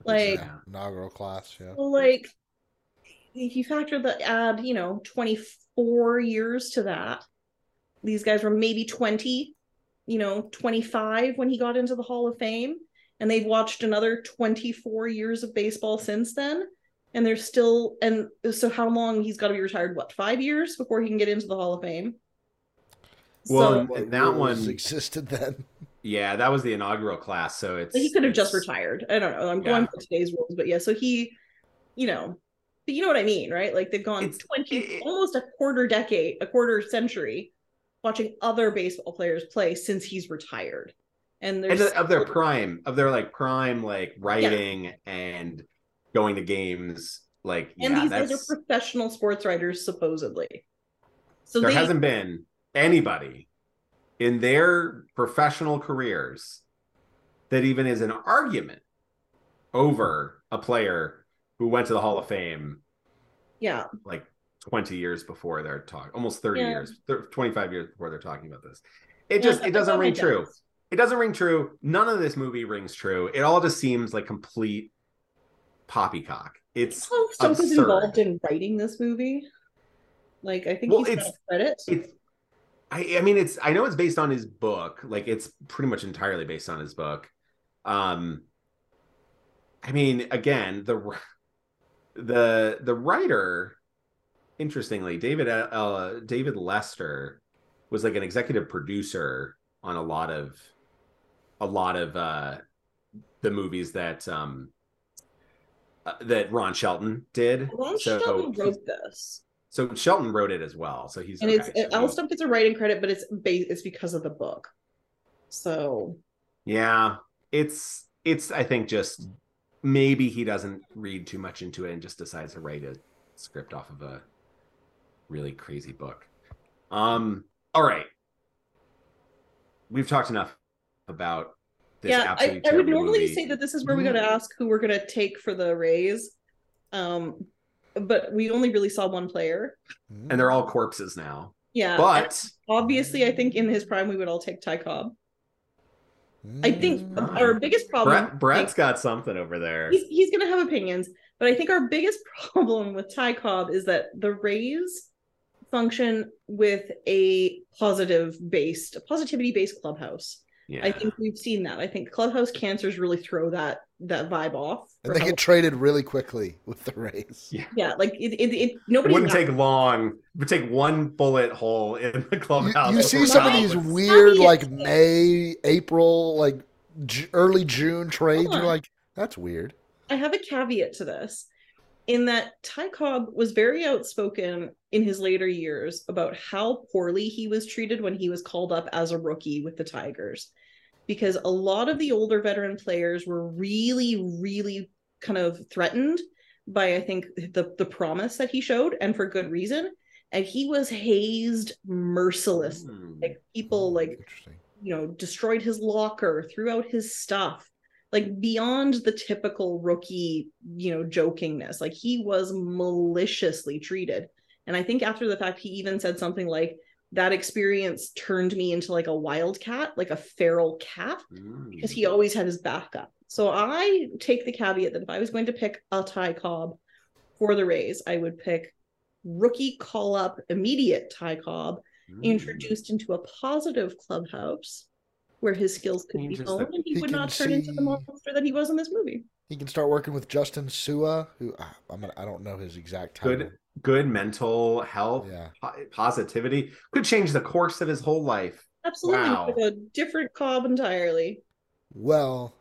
Like Yeah. Inaugural class, yeah. like if you factor the add, you know, 24 years to that, these guys were maybe 20, you know, 25 when he got into the Hall of Fame. And they've watched another 24 years of baseball since then. And they're still, and so how long he's got to be retired? What, five years before he can get into the Hall of Fame? Well, so and that one- existed then. Yeah, that was the inaugural class, so it's he could have just retired. I don't know. I'm Yeah. going for today's rules, but yeah, so he, you know, but you know what I mean, right? Like they've gone It's- 20, it- almost a quarter decade, a quarter century watching other baseball players play since he's retired. And and there's the- of their prime, of their like prime, like writing and going to games. Like, and yeah, these guys are professional sports writers, supposedly. So there they, hasn't been anybody in their professional careers that even is an argument over a player who went to the Hall of Fame yeah, like 20 years before they're talking, almost 30 Yeah. years, thir- 25 years before they're talking about this. It Yeah, just I it doesn't ring it true. does. It doesn't ring true. None of this movie rings true. It all just seems like complete poppycock. It's Stump was absurd. involved in writing this movie. Like I think Well, he's got it's- credit. it's I I mean it's I know it's based on his book. Like it's pretty much entirely based on his book. Um I mean again, the the the writer interestingly, David uh, uh David Lester was like an executive producer on a lot of a lot of uh the movies that um uh, that Ron Shelton did. Ron so, Shelton wrote this. So Shelton wrote it as well. So he's and okay. it's so gets a writing credit, but it's ba- it's because of the book. So yeah, it's it's I think just maybe he doesn't read too much into it and just decides to write a script off of a really crazy book. Um, all right. We've talked enough about this yeah, I, absolutely I would normally movie. say that this is where we're going to ask who we're gonna take for the Rays. Um, but we only really saw one player. and they're all corpses now. Yeah, But obviously, I think in his prime we would all take Ty Cobb. I think Mm. our biggest problem. Brett Brett's got something over there. he's, he's going to have opinions, but I think our biggest problem with Ty Cobb is that the Rays function with a positive based, a positivity based clubhouse. Yeah. I think we've seen that. I think clubhouse cancers really throw that that vibe off. And they get traded really quickly with the Rays. Yeah. yeah, like it, it, it It nobody wouldn't take long. It would take one bullet hole in the You, clubhouse. you see some of these Right. weird, like Right. May, April, like J- early June trades. You're like, that's weird. I have a caveat to this in that Ty Cobb was very outspoken in his later years about how poorly he was treated when he was called up as a rookie with the Tigers. Because a lot of the older veteran players were really, really kind of threatened by, I think, the, the promise that he showed, and for good reason. And he was hazed mercilessly. Hmm. Like people like you know, destroyed his locker, threw out his stuff, like beyond the typical rookie, you know, jokingness. Like he was maliciously treated. And I think after the fact, he even said something like, that experience turned me into like a wildcat, like a feral cat, Hmm. because he always had his back up. So I take the caveat that if I was going to pick a Ty Cobb for the Rays, I would pick rookie call up immediate Ty Cobb Hmm. introduced into a positive clubhouse where his skills could be honed and he, He would not turn into the see- monster that he was in this movie. He can start working with Justin Su'a, who ah, I'm gonna, I don't know his exact title. good good mental health Yeah. positivity could change the course of his whole life Absolutely, Wow. a different Cobb entirely. Well,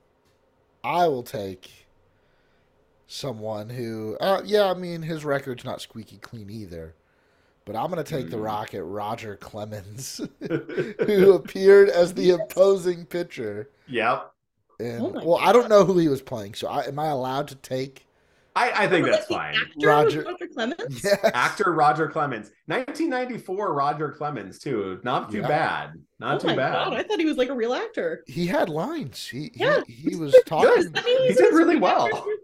I will take someone who, uh, yeah, I mean, his record's not squeaky clean either. But I'm going to take the Hmm. Rocket Roger Clemens, who appeared as the opposing pitcher. yep And, Oh my well, I don't know who he was playing, so I, am I allowed to take? I, I think But, that's like, fine actor Roger- Roger Clemens. Yes. actor roger clemens 1994 roger clemens too not too Yeah. bad not oh too my bad god, I thought he was like a real actor. He had lines. He Yeah. he, he was talking. He did really well.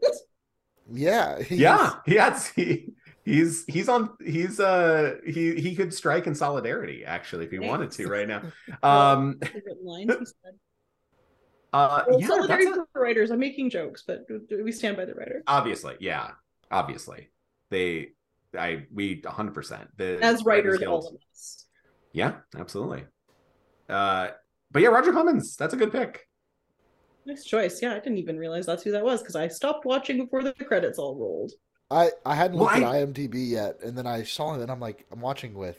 Yeah, he yeah he has he, he's he's on he's uh he he could strike in solidarity actually if he wanted to right now um He's written lines, he said. Uh Well, yeah solidarity that's a- for writers. I'm making jokes, but we stand by the writer. obviously yeah obviously they i we 100% the As writers, Writers all of us. yeah absolutely uh but yeah roger clemens that's a good pick Nice choice. Yeah, I didn't even realize that's who that was because I stopped watching before the credits all rolled. I I hadn't Well, looked I- at IMDb yet, and then I saw him, and I'm like, I'm watching with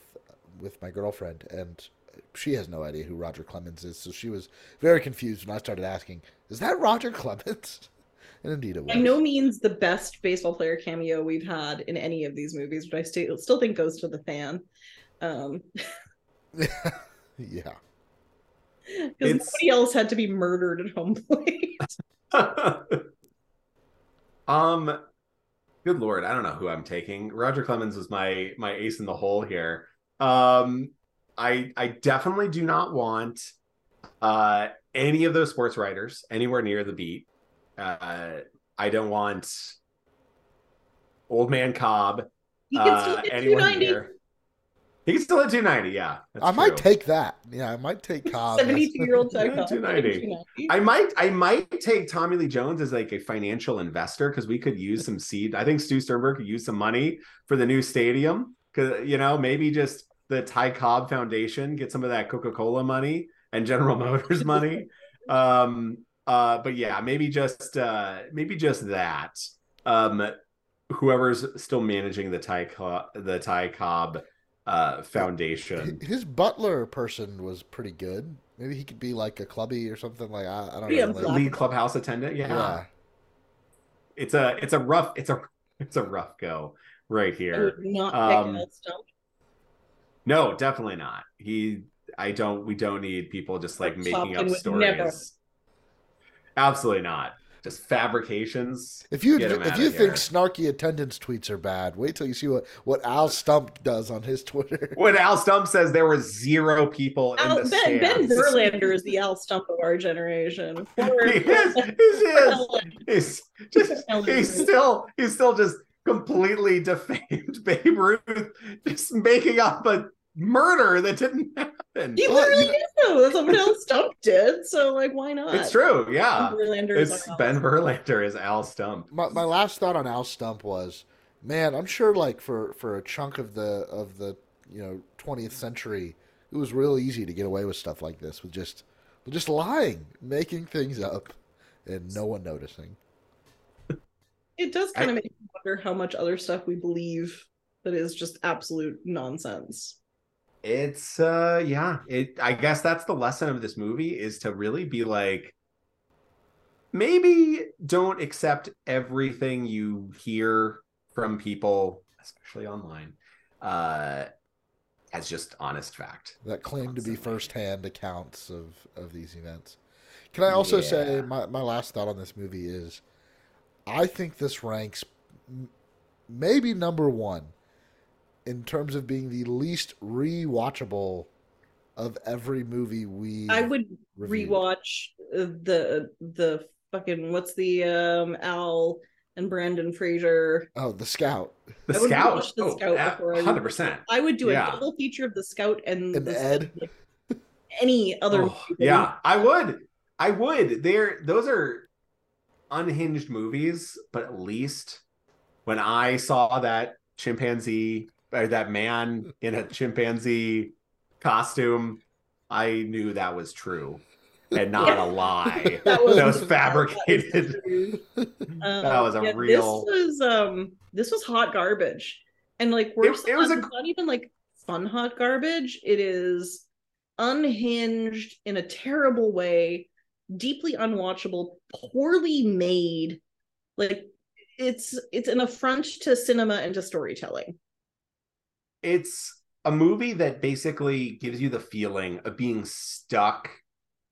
with my girlfriend, and she has no idea who Roger Clemens is, so she was very confused when I started asking, "Is that Roger Clemens?" And indeed, it was. By no means the best baseball player cameo we've had in any of these movies, but I still still think goes to the fan. Um, yeah. because It's- nobody else had to be murdered at home plate. um good lord i don't know who i'm taking roger clemens was my my ace in the hole here um i i definitely do not want uh any of those sports writers anywhere near the beat uh i don't want old man cobb He can still uh, hit anyone 290. here he can still hit 290 yeah that's I might take that. Yeah, I might take Cobb. 72 year old Yeah, Cobb. 290. I might I might take Tommy Lee Jones as like a financial investor because we could use some seed. I think Stu Sternberg could use some money for the new stadium. Cause you know, maybe just the Ty Cobb Foundation get some of that Coca Cola money and General Motors money. Um, uh, but yeah, maybe just uh, maybe just that. Um, whoever's still managing the Ty Co- the Ty Cobb uh, Foundation. His butler person was pretty good. Maybe he could be like a clubby or something like I, I don't Yeah, know. Like, lead clubhouse attendant. Yeah. yeah. it's a it's a rough it's a it's a rough go right here. not Um, pick that stuff. No, definitely not. He, I don't. We don't need people just like Or making up stories. never. Absolutely not. Just fabrications. If you if outta you here. think snarky attendance tweets are bad, wait till you see what, what Al Stump does on his Twitter. When Al Stump says there were zero people in the ben, ben. Verlander is the Al Stump of our generation. Poor- he is. He is. He's just. He's still. He's still just completely defamed Babe Ruth, just making up a murder that didn't happen. He Well, literally you- is though. That's what Al Stump did. So like, why not? It's true. Yeah. Ben Verlander is It's our Al Ben Stump. Verlander is Al Stump. My my last thought on Al Stump was, man, I'm sure like for for a chunk of the of the you know 20th century, it was real easy to get away with stuff like this with just just lying, making things up, and no one noticing. It does kind I- of make me wonder how much other stuff we believe that is just absolute nonsense. It's uh yeah, it I guess that's the lesson of this movie is to really be like maybe don't accept everything you hear from people, especially online, uh as just honest fact. that claim to be Constantly. firsthand accounts of of these events. Can I also say my my last thought on this movie is, I think this ranks m- maybe number one in terms of being the least rewatchable of every movie we. I would reviewed. rewatch uh, the the fucking what's the um Al and Brendan Fraser. Oh, the Scout The I would scout, watch The oh, Scout I would- 100%. I would do a Yeah. double feature of the Scout and, And the, Ed. like, any other. Oh, yeah, I would. I would. They're those are unhinged movies, but at least when I saw that chimpanzee or that man in a chimpanzee costume, I knew that was true and not Yeah. a lie. That was, That was fabricated. that was. Um, That was a yeah, real- This was um. This was hot garbage, and like worse. it was than a- not even like fun hot garbage. It is unhinged in a terrible way, deeply unwatchable, poorly made. Like it's it's an affront to cinema and to storytelling. It's a movie that basically gives you the feeling of being stuck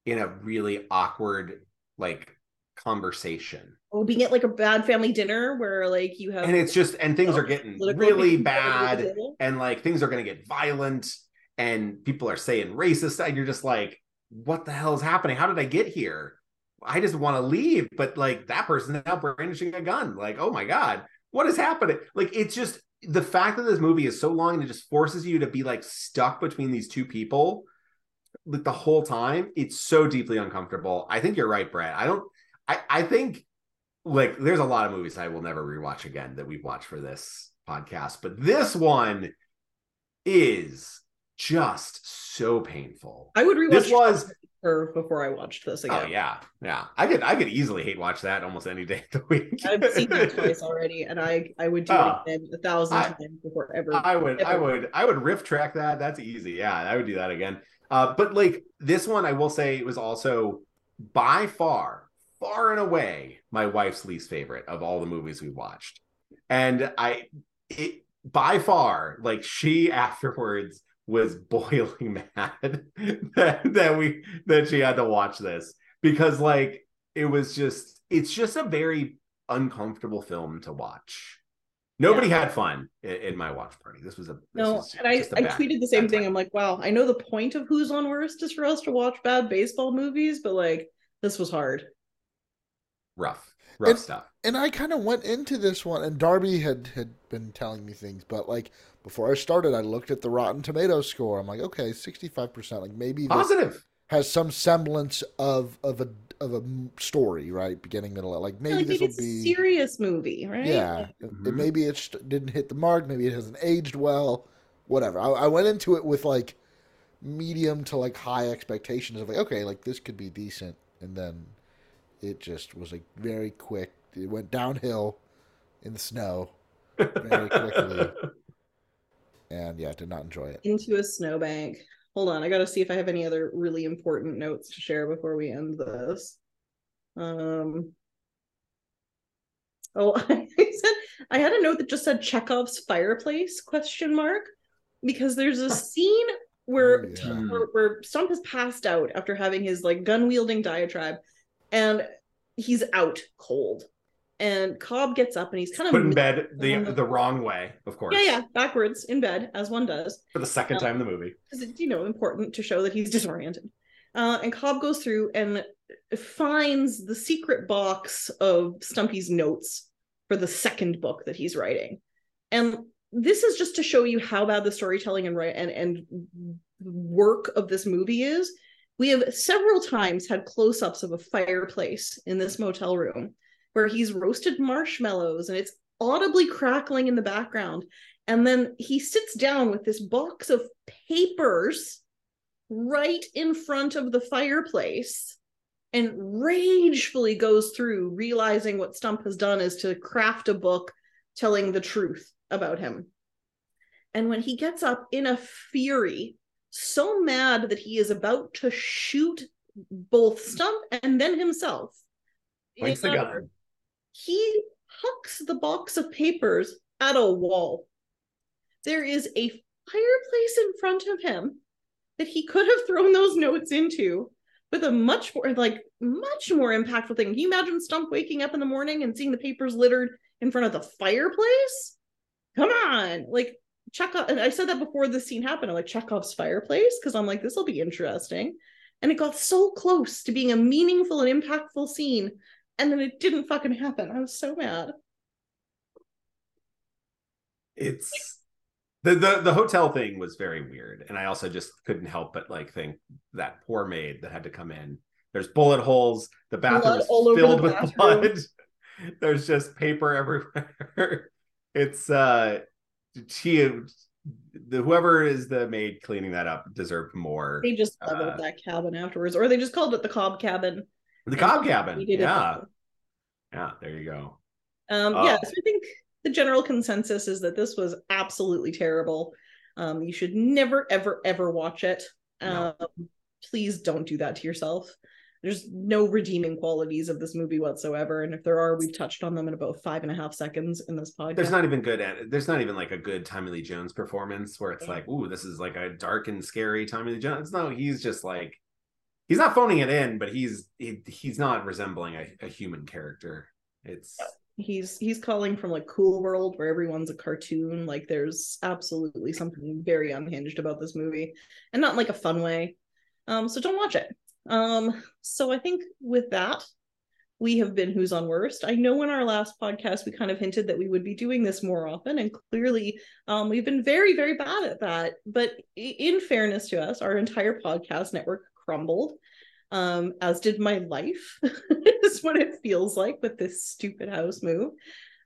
in a really awkward like conversation. Oh, being at like a bad family dinner where like you have and it's just and things are getting really opinions all over the bad and like things are going to get violent and people are saying racist and you're just like what the hell is happening? How did i get here? I just want to leave but like that person's now brandishing a gun. Like oh my god what is happening? Like it's just the fact that this movie is so long and it just forces you to be like stuck between these two people like the whole time it's so deeply uncomfortable. I think you're right brad i don't i i think like there's a lot of movies I will never rewatch again that we've watched for this podcast, but this one is just so painful. I would rewatch This was her before I watched this again. oh yeah, yeah. I could I could easily hate watch that almost any day of the week. I've seen it twice already, and I I would do Oh. it again a thousand I- times before ever. I would I would I would riff track that. That's easy. Yeah, I would do that again. Uh, but like this one, I will say it was also by far, far and away my wife's least favorite of all the movies we watched. And I it by far, like she afterwards was boiling mad that, that we that she had to watch this because like it was just it's just a very uncomfortable film to watch. Nobody had fun in, in my watch party. This was a this no, was and I, just a I bad- tweeted the same thing. time. I'm like, wow, I know the point of Who's on Worst is for us to watch bad baseball movies, but like this was hard. rough, rough And- stuff. and I kind of went into this one, and Darby had had been telling me things, but like before I started, I looked at the Rotten Tomatoes score. I'm like, okay, sixty five percent. Like maybe this Positive. has some semblance of of a of a m- story, right? Beginning, middle, like maybe like this will it's a be serious movie, right? yeah. Mhm. and Maybe it st- didn't hit the mark. Maybe it hasn't aged well. whatever. I, I went into it with like medium to like high expectations of like, okay, like this could be decent, and then it just was like very quick. It went downhill in the snow very quickly, and yeah, did not enjoy it. Into a snowbank. Hold on, I gotta see if I have any other really important notes to share before we end this. Um. Oh, I said I had a note that just said Chekhov's fireplace question mark because there's a scene where Oh, yeah. where, where Stump has passed out after having his like gun wielding diatribe, and he's out cold. And Cobb gets up and he's kind of Put in bed the the wrong way, of course. yeah, yeah, backwards in bed as one does For the second time in the movie. because it's you know important to show that he's disoriented. Uh, and Cobb goes through and finds the secret box of Stumpy's notes for the second book that he's writing, and this is just to show you how bad the storytelling and and and work of this movie is. We have several times had close-ups of a fireplace in this motel room where he's roasted marshmallows and it's audibly crackling in the background and then he sits down with this box of papers right in front of the fireplace and ragefully goes through, realizing what Stump has done is to craft a book telling the truth about him. And when he gets up in a fury, so mad that he is about to shoot both Stump and then himself, Points the gun. He hucks the box of papers at a wall. There is a fireplace in front of him that he could have thrown those notes into with a much more like much more impactful thing. Can you imagine Stump waking up in the morning and seeing the papers littered in front of the fireplace? Come on, like Chekhov. And I said that before the scene happened. I'm like Chekhov's fireplace because I'm like this will be interesting. And it got so close to being a meaningful and impactful scene and then it didn't fucking happen. I was so mad. It's the, the the hotel thing was very weird. And I also just couldn't help but like think that poor maid that had to come in. There's bullet holes, the bathroom Blood is filled with bathroom. blood. There's just paper everywhere. it's uh she the whoever is the maid cleaning that up deserved more. They just leveled Uh, that cabin afterwards, or they just called it the Cobb cabin. The Cobb cabin. We did it Yeah. Yeah, there you go. Um, Oh. yeah, so I think the general consensus is that this was absolutely terrible. Um, you should never, ever, ever watch it. No. Um, please don't do that to yourself. There's no redeeming qualities of this movie whatsoever, and if there are, we've touched on them in about five and a half seconds in this podcast. There's not even good at there's not even like a good Tommy Lee Jones performance where it's like, ooh, this is like a dark and scary Tommy Lee Jones. No, he's just like he's not phoning it in, but he's he, he's not resembling a, a human character. It's he's he's calling from like cool world where everyone's a cartoon. Like there's absolutely something very unhinged about this movie and not like a fun way. Um so don't watch it. Um so i think with that we have been who's on worst. I know in our last podcast we kind of hinted that we would be doing this more often and clearly um we've been very very bad at that. But in fairness to us our entire podcast network crumbled um, as did my life, is what it feels like with this stupid house move.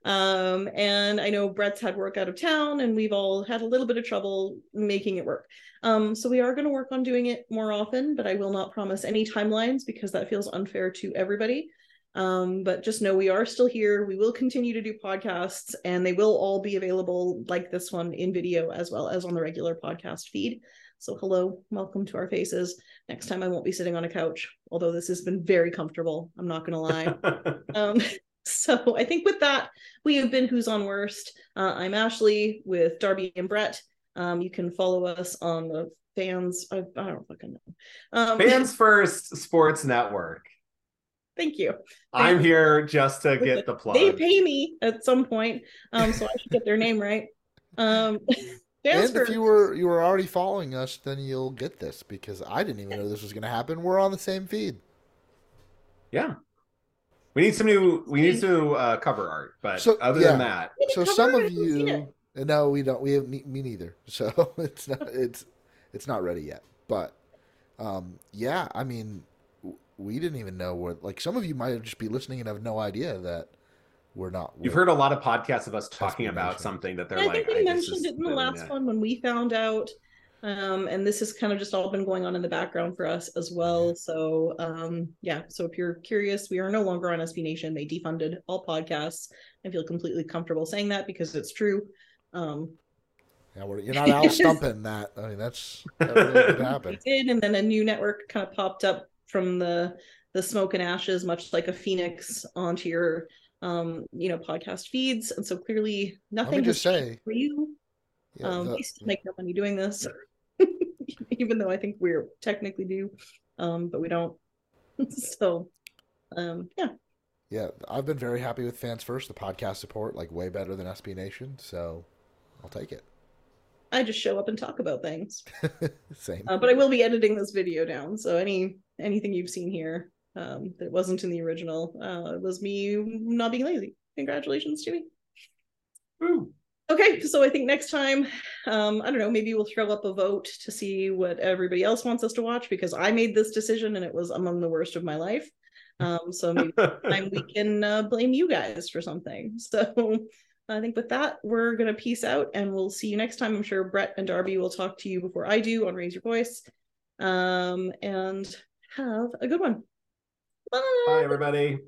Um, and I know Brett's had work out of town, and we've all had a little bit of trouble making it work. Um, so we are going to work on doing it more often, but I will not promise any timelines because that feels unfair to everybody. Um, but just know we are still here. We will continue to do podcasts, and they will all be available like this one in video as well as on the regular podcast feed. So, hello, welcome to our faces. Next time I won't be sitting on a couch, although this has been very comfortable. I'm not going to lie. um, so, I think with that, we have been Who's on Worst. Uh, I'm Ashley with Darby and Brett. Um, you can follow us on the fans. I, I don't fucking know. Um, Fans First Sports Network. Thank you. I'm here just to get the plug. They pay me at some point, um, so I should get their name right. Um, fans and if you were you were already following us, then you'll get this because I didn't even know this was going to happen. We're on the same feed. Yeah. We need some new we need some new uh, cover art, but So, other yeah. than that, So some of you, no, we don't. We have me, me neither. So it's not it's it's not ready yet. But um, yeah, I mean, we didn't even know what. Like some of you might just be listening and have no idea that we're not. You've we're- heard a lot of podcasts of us talking about something that they're I like. think we "I- this mentioned it in the last not-" one when we found out. Um, and this has kind of just all been going on in the background for us as well. So um, yeah, so if you're curious, we are no longer on SB Nation. They defunded all podcasts. I feel completely comfortable saying that because it's true. Um, Yeah, we're, you're not out stumping that. I mean, that's that really could happen. we did, and then a new network kind of popped up from the the smoke and ashes, much like a phoenix, onto your um, you know, podcast feeds. And so clearly nothing just say, for you. yeah, um, the- we still make no money doing this, even though I think we're technically do, um, but we don't. so, um, yeah, yeah, I've been very happy with Fans First. The podcast support, like, way better than SB Nation. So I'll take it. I just show up and talk about things. Same. Uh, but I will be editing this video down, so any anything you've seen here um, that wasn't in the original uh, it was me not being lazy. Congratulations to me. Ooh. Okay, so I think next time, um, I don't know, maybe we'll throw up a vote to see what everybody else wants us to watch because I made this decision and it was among the worst of my life. Um, so maybe time we can uh, blame you guys for something. So I think with that, we're gonna peace out and we'll see you next time. I'm sure Brett and Darby will talk to you before I do on Raise Your Voice. Um, and have a good one. Bye. Bye, everybody.